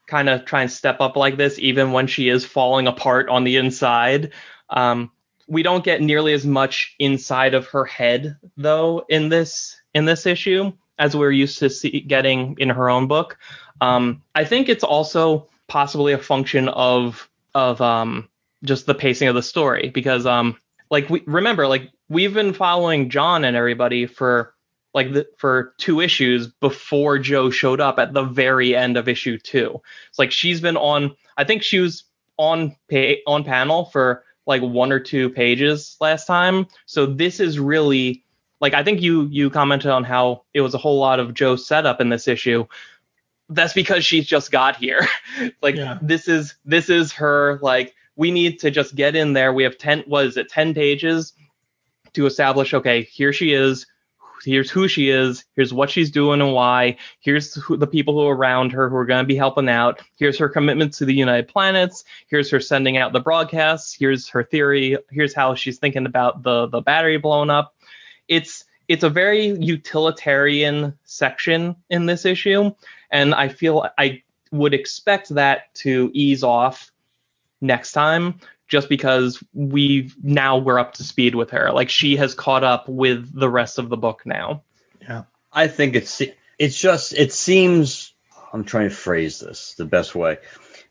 kind of try and step up like this even when she is falling apart on the inside. Um, we don't get nearly as much inside of her head though in this in this issue as we're used to see, getting in her own book. Um, I think it's also possibly a function of of um, just the pacing of the story because um like we remember like we've been following John and everybody for like the, for two issues before Jo showed up at the very end of issue 2. It's like she's been on I think she was on pay, on panel for like one or two pages last time. So this is really like I think you you commented on how it was a whole lot of Jo's setup in this issue. That's because she's just got here. like Yeah. this is this is her like we need to just get in there. We have 10 what is it 10 pages to establish okay, here she is. Here's who she is. Here's what she's doing and why. Here's who, the people who are around her who are going to be helping out. Here's her commitment to the United Planets. Here's her sending out the broadcasts. Here's her theory. Here's how she's thinking about the the battery blown up. It's it's a very utilitarian section in this issue, and I feel I would expect that to ease off next time just because we've now we're up to speed with her. Like she has caught up with the rest of the book now. Yeah. I think it's it's just it seems I'm trying to phrase this the best way.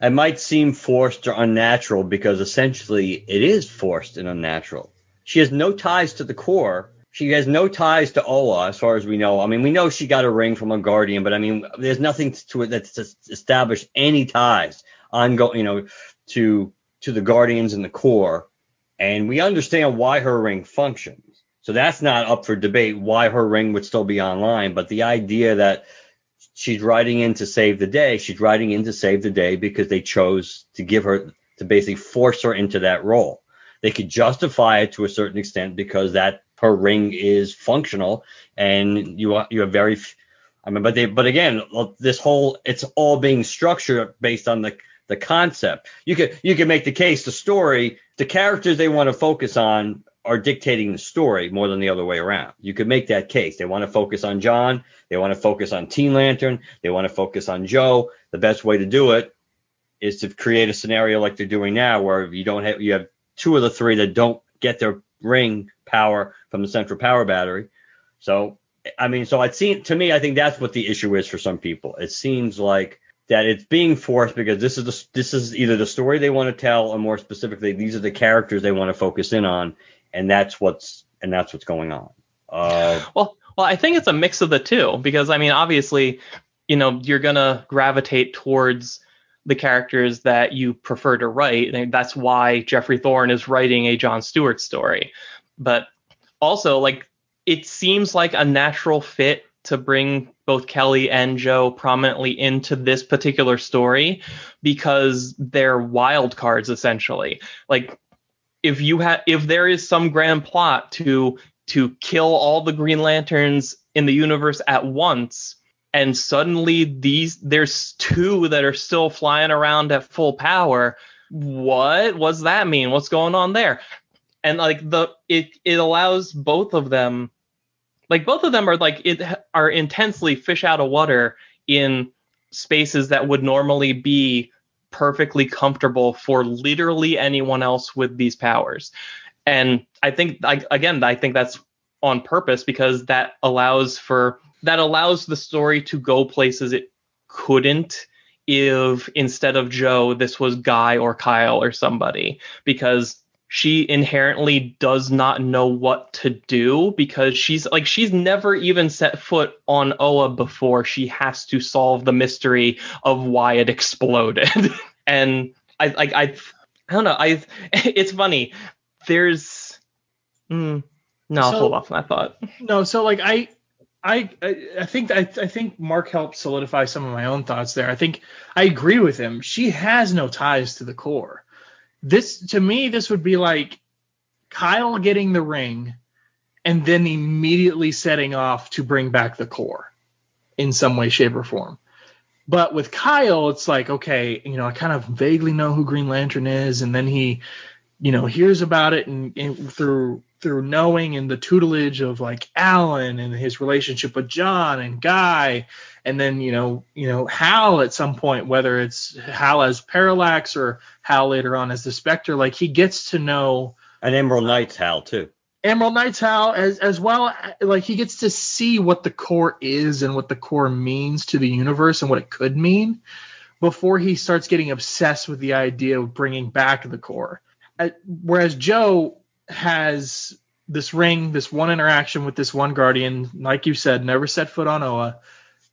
It might seem forced or unnatural because essentially it is forced and unnatural. She has no ties to the Corps. She has no ties to Oa, as far as we know. I mean, we know she got a ring from a guardian, but I mean, there's nothing to it that's established any ties ongoing, you know, to to the guardians and the Corps. And we understand why her ring functions. So that's not up for debate why her ring would still be online. But the idea that she's riding in to save the day, she's riding in to save the day because they chose to give her to basically force her into that role. They could justify it to a certain extent because that her ring is functional and you are you have very I mean but they but again this whole it's all being structured based on the the concept. You could you could make the case the story, the characters they want to focus on are dictating the story more than the other way around. You could make that case. They want to focus on John, they want to focus on Teen Lantern, they want to focus on Jo. The best way to do it is to create a scenario like they're doing now where you don't have you have two of the three that don't get their ring power from the central power battery. So I mean, so it seems to me, I think that's what the issue is for some people. It seems like that it's being forced because this is the, this is either the story they want to tell, or more specifically, these are the characters they want to focus in on, and that's what's and that's what's going on. Uh, Well, well, I think it's a mix of the two because I mean, obviously, you know, you're gonna gravitate towards the characters that you prefer to write, and that's why Geoffrey Thorne is writing a John Stewart story. But also, like, it seems like a natural fit to bring both Keli and Joe prominently into this particular story because they're wild cards essentially. Like if you have if there is some grand plot to to kill all the Green Lanterns in the universe at once, and suddenly these there's two that are still flying around at full power. What was that mean? What's going on there? And like the it it allows both of them like both of them are like it are intensely fish out of water in spaces that would normally be perfectly comfortable for literally anyone else with these powers. And I think I, again, I think that's on purpose because that allows for that allows the story to go places it couldn't if instead of Jo this was Guy or Kyle or somebody because she inherently does not know what to do because she's like she's never even set foot on Oa before she has to solve the mystery of why it exploded. and I like I, I don't know I it's funny there's mm, no So- I'll hold off on that thought. No, so like I, I, I think I, I think Mark helped solidify some of my own thoughts there. I think I agree with him. She has no ties to the Corps. This to me, this would be like Kyle getting the ring, and then immediately setting off to bring back the Corps, in some way, shape, or form. But with Kyle, it's like okay, you know, I kind of vaguely know who Green Lantern is, and then he you know hears about it and, and through through knowing and the tutelage of like Alan and his relationship with John and Guy and then you know you know Hal at some point whether it's Hal as Parallax or Hal later on as the Spectre like he gets to know And Emerald Knights, Hal, too. Emerald Knights Hal as as well like he gets to see what the Corps is and what the Corps means to the universe and what it could mean before he starts getting obsessed with the idea of bringing back the Corps. Whereas Jo has this ring, this one interaction with this one guardian, like you said, never set foot on Oa,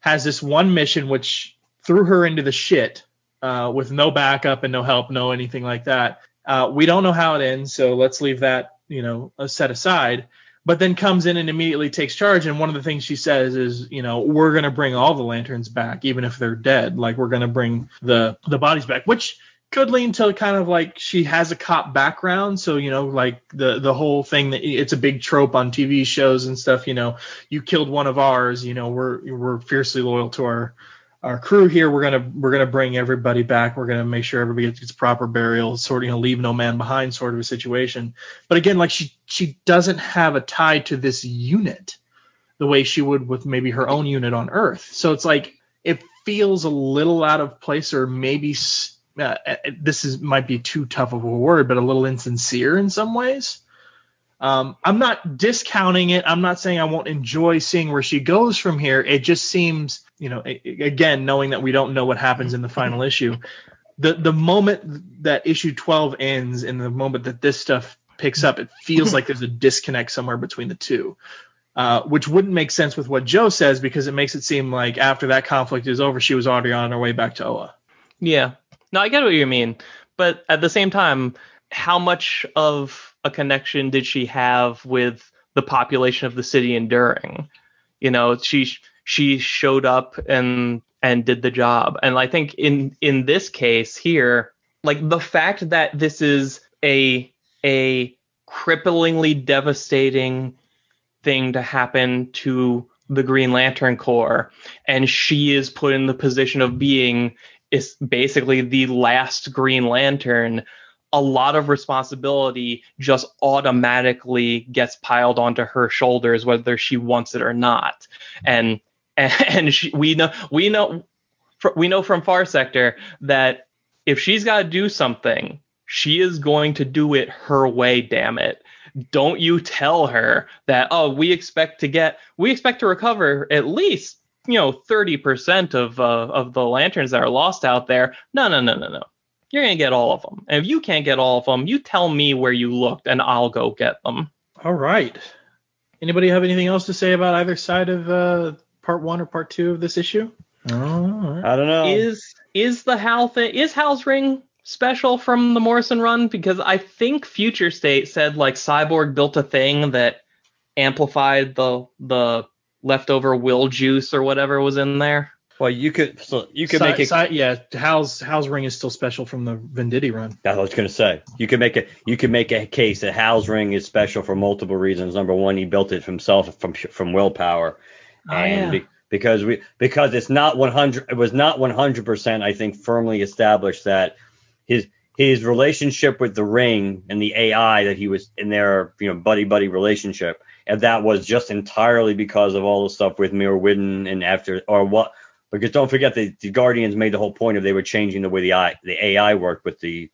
has this one mission which threw her into the shit uh, with no backup and no help, no anything like that. Uh, we don't know how it ends, so let's leave that, you know, set aside. But then comes in and immediately takes charge. And one of the things she says is, you know, we're gonna bring all the lanterns back, even if they're dead. Like we're gonna bring the the bodies back, which could lean to kind of like she has a cop background. So you know, like the the whole thing that it's a big trope on TV shows and stuff. You know, you killed one of ours. You know, we're we're fiercely loyal to our our crew here. We're gonna we're gonna bring everybody back. We're gonna make sure everybody gets, proper burial. Sort of you know, leave no man behind sort of a situation. But again, like she she doesn't have a tie to this unit the way she would with maybe her own unit on Earth. So it's like it feels a little out of place or maybe s- uh, uh, this is might be too tough of a word, but a little insincere in some ways. Um, I'm not discounting it. I'm not saying I won't enjoy seeing where she goes from here. It just seems, you know, again, knowing that we don't know what happens in the final issue, the the moment that issue 12 ends and the moment that this stuff picks up, it feels like there's a disconnect somewhere between the two. Uh, which wouldn't make sense with what Jo says because it makes it seem like after that conflict is over, she was already on her way back to Oa. Yeah. No, I get what you mean. But at the same time, how much of a connection did she have with the population of the city enduring? You know, she she showed up and and did the job. And I think in in this case here, like the fact that this is a a cripplingly devastating thing to happen to the Green Lantern Corps, and she is put in the position of being is basically the last Green Lantern, a lot of responsibility just automatically gets piled onto her shoulders, whether she wants it or not. And and she, we know we know we know from Far Sector that if she's got to do something, she is going to do it her way. Damn it! Don't you tell her that oh we expect to get we expect to recover at least you know 30% of uh, of the lanterns that are lost out there no no no no no you're gonna get all of them and if you can't get all of them you tell me where you looked and i'll go get them All right. Anybody have anything else to say about either side of uh, part one or part two of this issue? All right. I don't know. is is the hal thing is hal's ring special from the morrison run because i think future state said like cyborg built a thing that amplified the the leftover will juice or whatever was in there Well, you could so you could Si- make it. si- yeah, Hal's Hal's ring is still special from the Venditti run. That's what I was gonna say. You could make a you could make a case that Hal's ring is special for multiple reasons. Number one, he built it himself from from willpower, Oh, and be, because we because it's not 100. It was not 100 percent. I think firmly established that his his relationship with the ring and the AI that he was in their you know buddy buddy relationship, and that was just entirely because of all the stuff with Mir Widden and after or what. Because don't forget the, the Guardians made the whole point of they were changing the way the I, the AI worked with the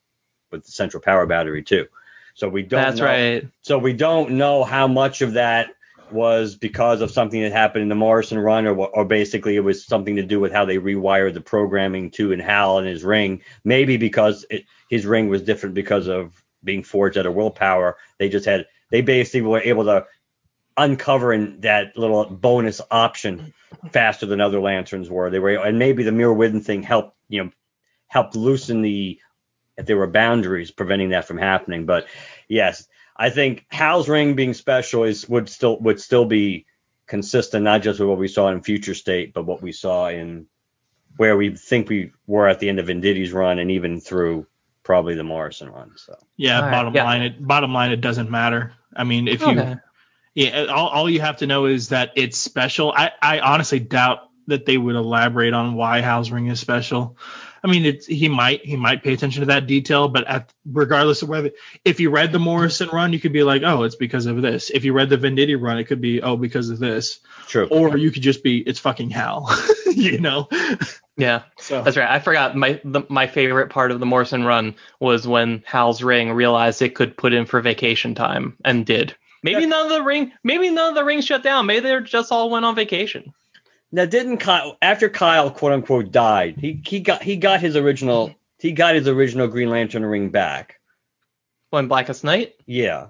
with the central power battery too. So we don't That's know, right. So we don't know how much of that was because of something that happened in the Morrison run, or or basically it was something to do with how they rewired the programming to and Hal and his ring. Maybe because it, his ring was different because of being forged out of willpower. They just had they basically were able to uncover in that little bonus option faster than other lanterns were. They were and maybe the mirror Widden thing helped you know helped loosen the if there were boundaries preventing that from happening. But yes, I think Hal's ring being special is would still would still be consistent, not just with what we saw in Future State, but what we saw in where we think we were at the end of Venditti's run and even through probably the Morrison run. So Yeah, All right, bottom yeah. line, it bottom line, it doesn't matter. I mean, if you, Okay. yeah, all, all you have to know is that it's special. I, I honestly doubt that they would elaborate on why Hal's ring is special. I mean, it's he might he might pay attention to that detail, but at, regardless of whether if you read the Morrison run, you could be like, oh, it's because of this. If you read the Venditti run, it could be oh because of this, true. or you could just be it's fucking Hal, you know. Yeah, So that's right. I forgot my the, my favorite part of the Morrison run was when Hal's ring realized it could put in for vacation time and did. Maybe none of the ring, maybe none of the rings shut down. Maybe they just all went on vacation. Now didn't Kyle after Kyle quote unquote died, he he got he got his original he got his original Green Lantern ring back. When Blackest Night, Yeah.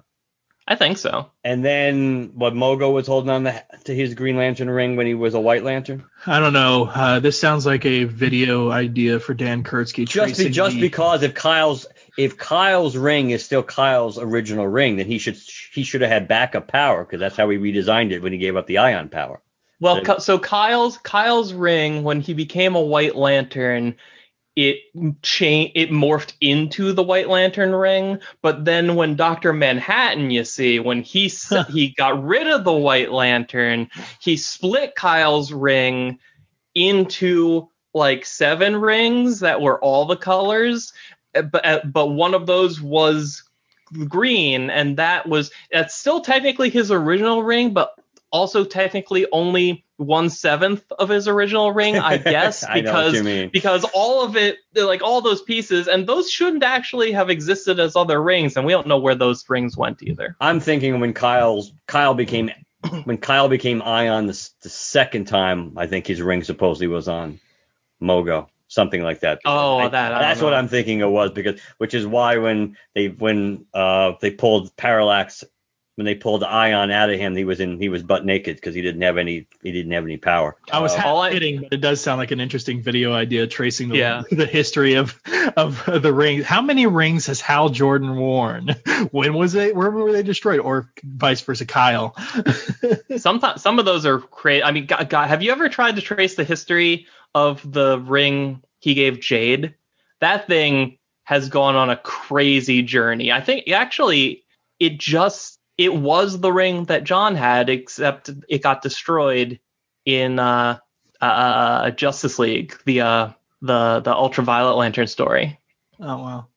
I think so. And then what Mogo was holding on the, to his Green Lantern ring when he was a White Lantern? I don't know. Uh, this sounds like a video idea for Dan Kurtzky. Just be, just the- because if Kyle's if Kyle's ring is still Kyle's original ring, then he should he should have had backup power because that's how he redesigned it when he gave up the ion power. Well, So- so Kyle's Kyle's ring when he became a White Lantern, it cha- it morphed into the White Lantern ring. But then when Doctor Manhattan, you see, when he he got rid of the White Lantern, he split Kyle's ring into like seven rings that were all the colors. uh, But uh, but one of those was green, and that was that's still technically his original ring, but also technically only one seventh of his original ring, I guess, I because mean. because all of it, like all those pieces, and those shouldn't actually have existed as other rings, and we don't know where those rings went either. I'm thinking when Kyle's Kyle became when Kyle became Ion the, the second time, I think his ring supposedly was on Mogo, something like that. Oh, I- that, I that's what. I'm thinking it was because which is why when they when uh they pulled Parallax when they pulled the Ion out of him, he was in he was butt naked because he didn't have any he didn't have any power. I was Uh, half all I- kidding, but it does sound like an interesting video idea tracing the, Yeah. the history of of the rings. How many rings has Hal Jordan worn? When was it? Where were they destroyed? Or vice versa, Kyle? Sometimes some of those are crazy. I mean, God, God, have you ever tried to trace the history of the ring he gave Jade? That thing has gone on a crazy journey. I think actually it just it was the ring that John had, except it got destroyed in uh, uh, Justice League, the uh, the the Ultraviolet Lantern story. oh wow.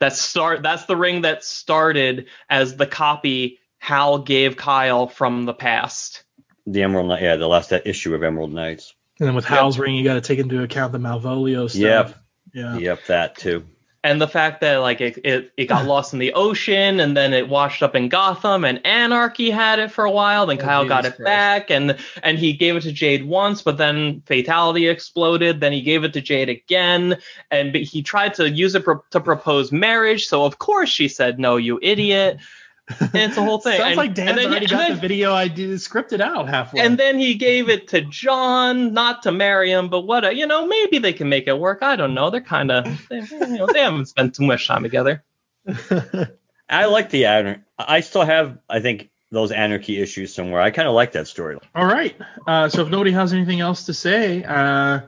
That start that's the ring that started as the copy Hal gave Kyle from the past. the Emerald Knight, yeah, the last issue of Emerald Knights. And then with Hal's ring, you got to take into account the Malvolio stuff. Yep. Yeah. Yep, that too. And the fact that like it, it, it got lost in the ocean and then it washed up in Gotham and Anarchy had it for a while then Oh, Kyle got it Christ. back and and he gave it to Jade once but then Fatality exploded then he gave it to Jade again and he tried to use it pro- to propose marriage so of course she said no you idiot and it's a whole thing Sounds and, like Dan's already and got then- the video idea scripted out halfway. and then he gave it to John, not to marry him, but what? A, you know, maybe they can make it work. I don't know. They're kind of, you know, they haven't spent too much time together. I like the iron. I still have, I think, those anarchy issues somewhere. I kind of like that storyline. All right. Uh, so if nobody has anything else to say, uh,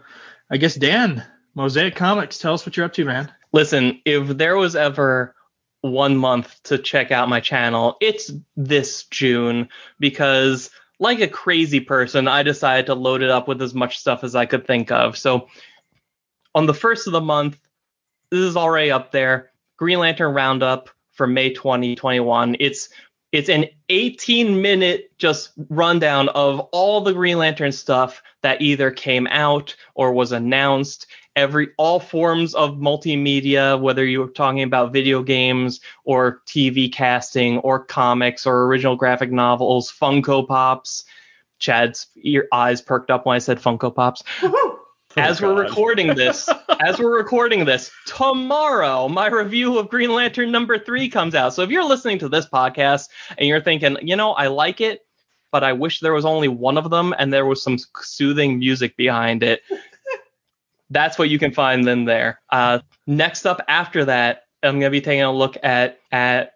I guess Dan, Mosaic Comics, tell us what you're up to, man. Listen, if there was ever one month to check out my channel, it's this June because like a crazy person, I decided to load it up with as much stuff as I could think of. So on the first of the month, this is already up there. Green Lantern Roundup for May 2021. It's it's an 18 minute just rundown of all the Green Lantern stuff that either came out or was announced. Every all forms of multimedia, whether you're talking about video games or TV casting or comics or original graphic novels, Funko Pops. Chad's ear eyes perked up when I said Funko Pops. as we're recording this, as we're recording this, tomorrow my review of Green Lantern number three comes out. So if you're listening to this podcast and you're thinking, you know, I like it, but I wish there was only one of them and there was some soothing music behind it, that's what you can find then there. Uh, next up after that, I'm gonna be taking a look at at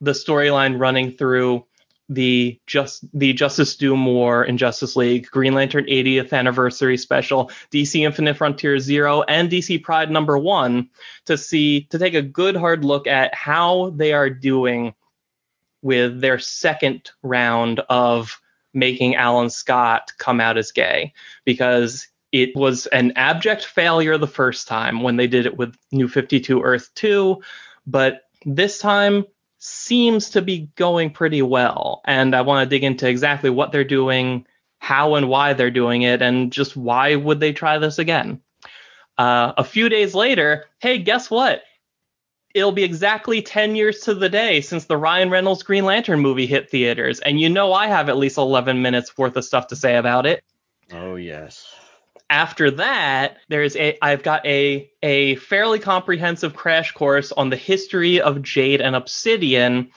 the storyline running through the just the Justice Doom War and Justice League, Green Lantern 80th anniversary special, DC Infinite Frontier Zero, and DC Pride number one to see to take a good hard look at how they are doing with their second round of making Alan Scott come out as gay. Because it was an abject failure the first time when they did it with New 52 Earth 2, but this time seems to be going pretty well. And I want to dig into exactly what they're doing, how and why they're doing it, and just why would they try this again. Uh, a few days later, hey, guess what? It'll be exactly 10 years to the day since the Ryan Reynolds Green Lantern movie hit theaters. And you know I have at least 11 minutes worth of stuff to say about it Oh yes. After that, there's a I've got a a fairly comprehensive crash course on the history of Jade and Obsidian,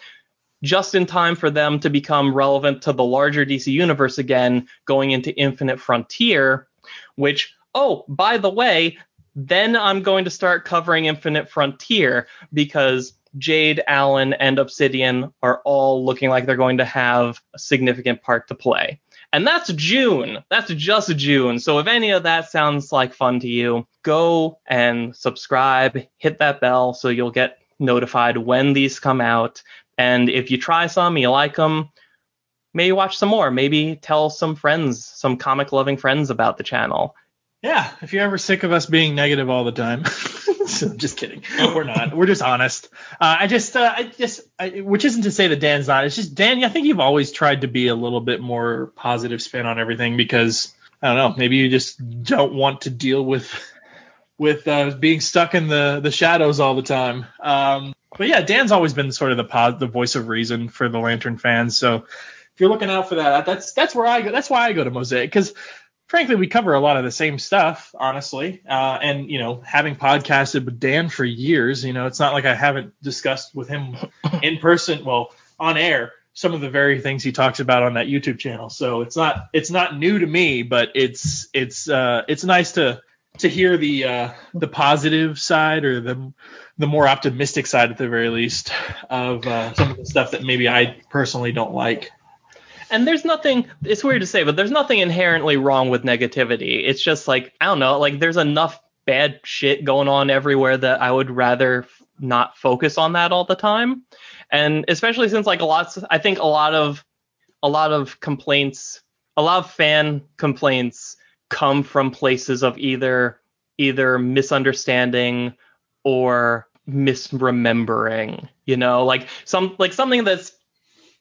just in time for them to become relevant to the larger DC universe again, going into Infinite Frontier, which oh, by the way, then I'm going to start covering Infinite Frontier because Jade, Allen, and Obsidian are all looking like they're going to have a significant part to play. And that's June. That's just June. So if any of that sounds like fun to you, go and subscribe, hit that bell so you'll get notified when these come out. And if you try some, you like them, maybe watch some more. Maybe tell some friends, some comic loving friends about the channel. Yeah, if you're ever sick of us being negative all the time. so, just kidding. We're not. We're just honest. Uh, I just, uh, I just, I, which isn't to say that Dan's not. It's just Dan. I think you've always tried to be a little bit more positive spin on everything because I don't know. Maybe you just don't want to deal with with uh, being stuck in the the shadows all the time. Um, but yeah, Dan's always been sort of the pod, the voice of reason for the Lantern fans. So if you're looking out for that, that's that's where I go. That's why I go to Mosaic because frankly, we cover a lot of the same stuff, honestly. Uh, and you know, having podcasted with Dan for years, you know, it's not like I haven't discussed with him in person, well, on air, some of the very things he talks about on that YouTube channel. So it's not it's not new to me, but it's it's uh, it's nice to to hear the uh, the positive side or the the more optimistic side at the very least of uh, some of the stuff that maybe I personally don't like. And there's nothing, it's weird to say, but there's nothing inherently wrong with negativity. It's just like, I don't know, like there's enough bad shit going on everywhere that I would rather f- not focus on that all the time. And especially since like a lot, I think a lot of, a lot of complaints, a lot of fan complaints come from places of either, either misunderstanding or misremembering, you know, like some, like something that's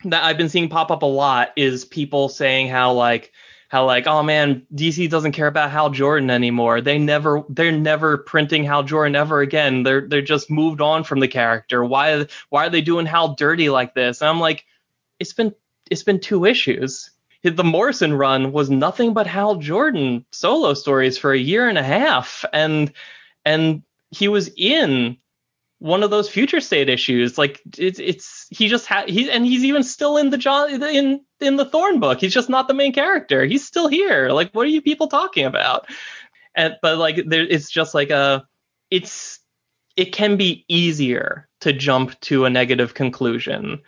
that I've been seeing pop up a lot is people saying how like how like oh man DC doesn't care about Hal Jordan anymore. They never they're never printing Hal Jordan ever again. They're they're just moved on from the character. Why why are they doing Hal dirty like this? And I'm like it's been it's been two issues. The Morrison run was nothing but Hal Jordan solo stories for a year and a half and and he was in one of those future state issues. Like it's it's he just had he and he's even still in the John in in the Thorne book. He's just not the main character. He's still here. Like what are you people talking about? And but like there it's just like a it's it can be easier to jump to a negative conclusion.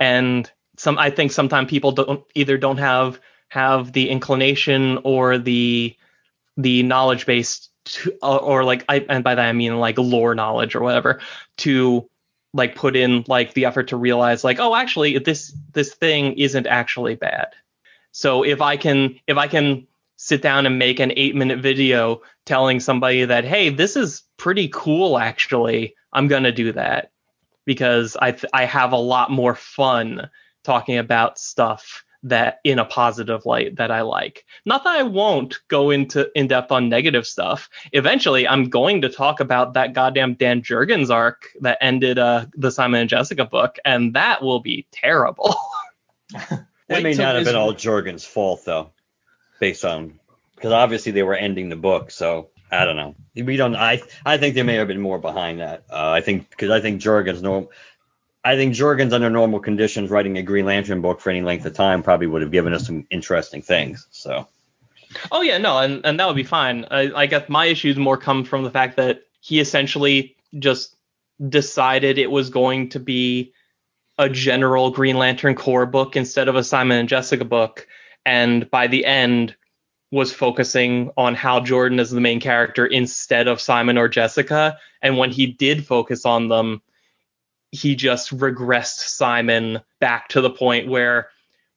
And some I think sometimes people don't either don't have have the inclination or the the knowledge base to, or, like I and by that I mean like lore knowledge or whatever to like put in like the effort to realize like oh actually this this thing isn't actually bad. So if I can if I can sit down and make an 8 minute video telling somebody that hey this is pretty cool actually I'm going to do that because I th- I have a lot more fun talking about stuff that in a positive light that I like. Not that I won't go into in depth on negative stuff. Eventually, I'm going to talk about that goddamn Dan Jurgens arc that ended uh, the Simon and Jessica book, and that will be terrible. That may not have been all Jurgens' fault though, based on because obviously they were ending the book. So I don't know. We don't. I I think there may have been more behind that. Uh, I think because I think Jurgens normal. I think Jurgens under normal conditions writing a Green Lantern book for any length of time probably would have given us some interesting things. So Oh yeah, no, and, and that would be fine. I, I guess my issues more come from the fact that he essentially just decided it was going to be a general Green Lantern Corps book instead of a Simon and Jessica book, and by the end was focusing on Hal Jordan as the main character instead of Simon or Jessica. And when he did focus on them, he just regressed Simon back to the point where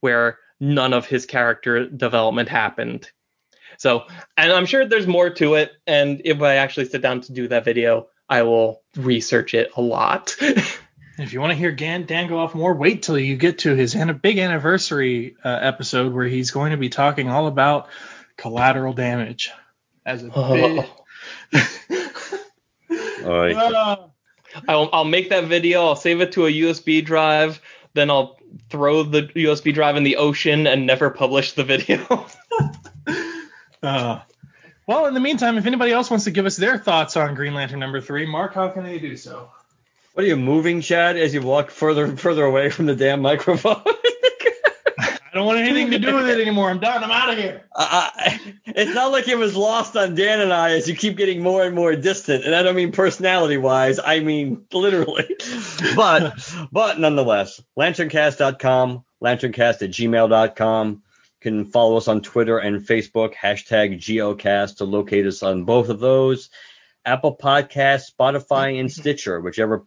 where none of his character development happened. So, and I'm sure there's more to it. And if I actually sit down to do that video, I will research it a lot. If you want to hear Dan, Dan go off more, wait till you get to his an- big anniversary uh, episode where he's going to be talking all about collateral damage as a big. Alright. I'll, I'll make that video. I'll save it to a USB drive. Then I'll throw the USB drive in the ocean and never publish the video. uh, well, in the meantime, if anybody else wants to give us their thoughts on Green Lantern number three, Mark, how can they do so? What are you moving, Chad, as you walk further and further away from the damn microphone? I don't want anything to do with it anymore. I'm done. I'm out of here. I, it's not like it was lost on Dan and I as you keep getting more and more distant. And I don't mean personality wise, I mean literally. But but nonetheless, lanterncast.com, lanterncast at gmail.com. You can follow us on Twitter and Facebook, hashtag geocast to locate us on both of those. Apple Podcasts, Spotify, and Stitcher, whichever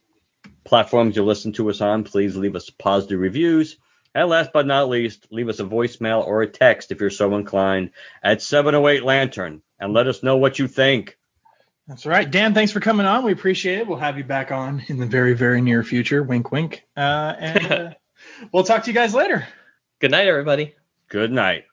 platforms you listen to us on, please leave us positive reviews. And last but not least, leave us a voicemail or a text if you're so inclined at 708 Lantern and let us know what you think. That's right. Dan, thanks for coming on. We appreciate it. We'll have you back on in the very, very near future. Wink, wink. Uh, and uh, we'll talk to you guys later. Good night, everybody. Good night.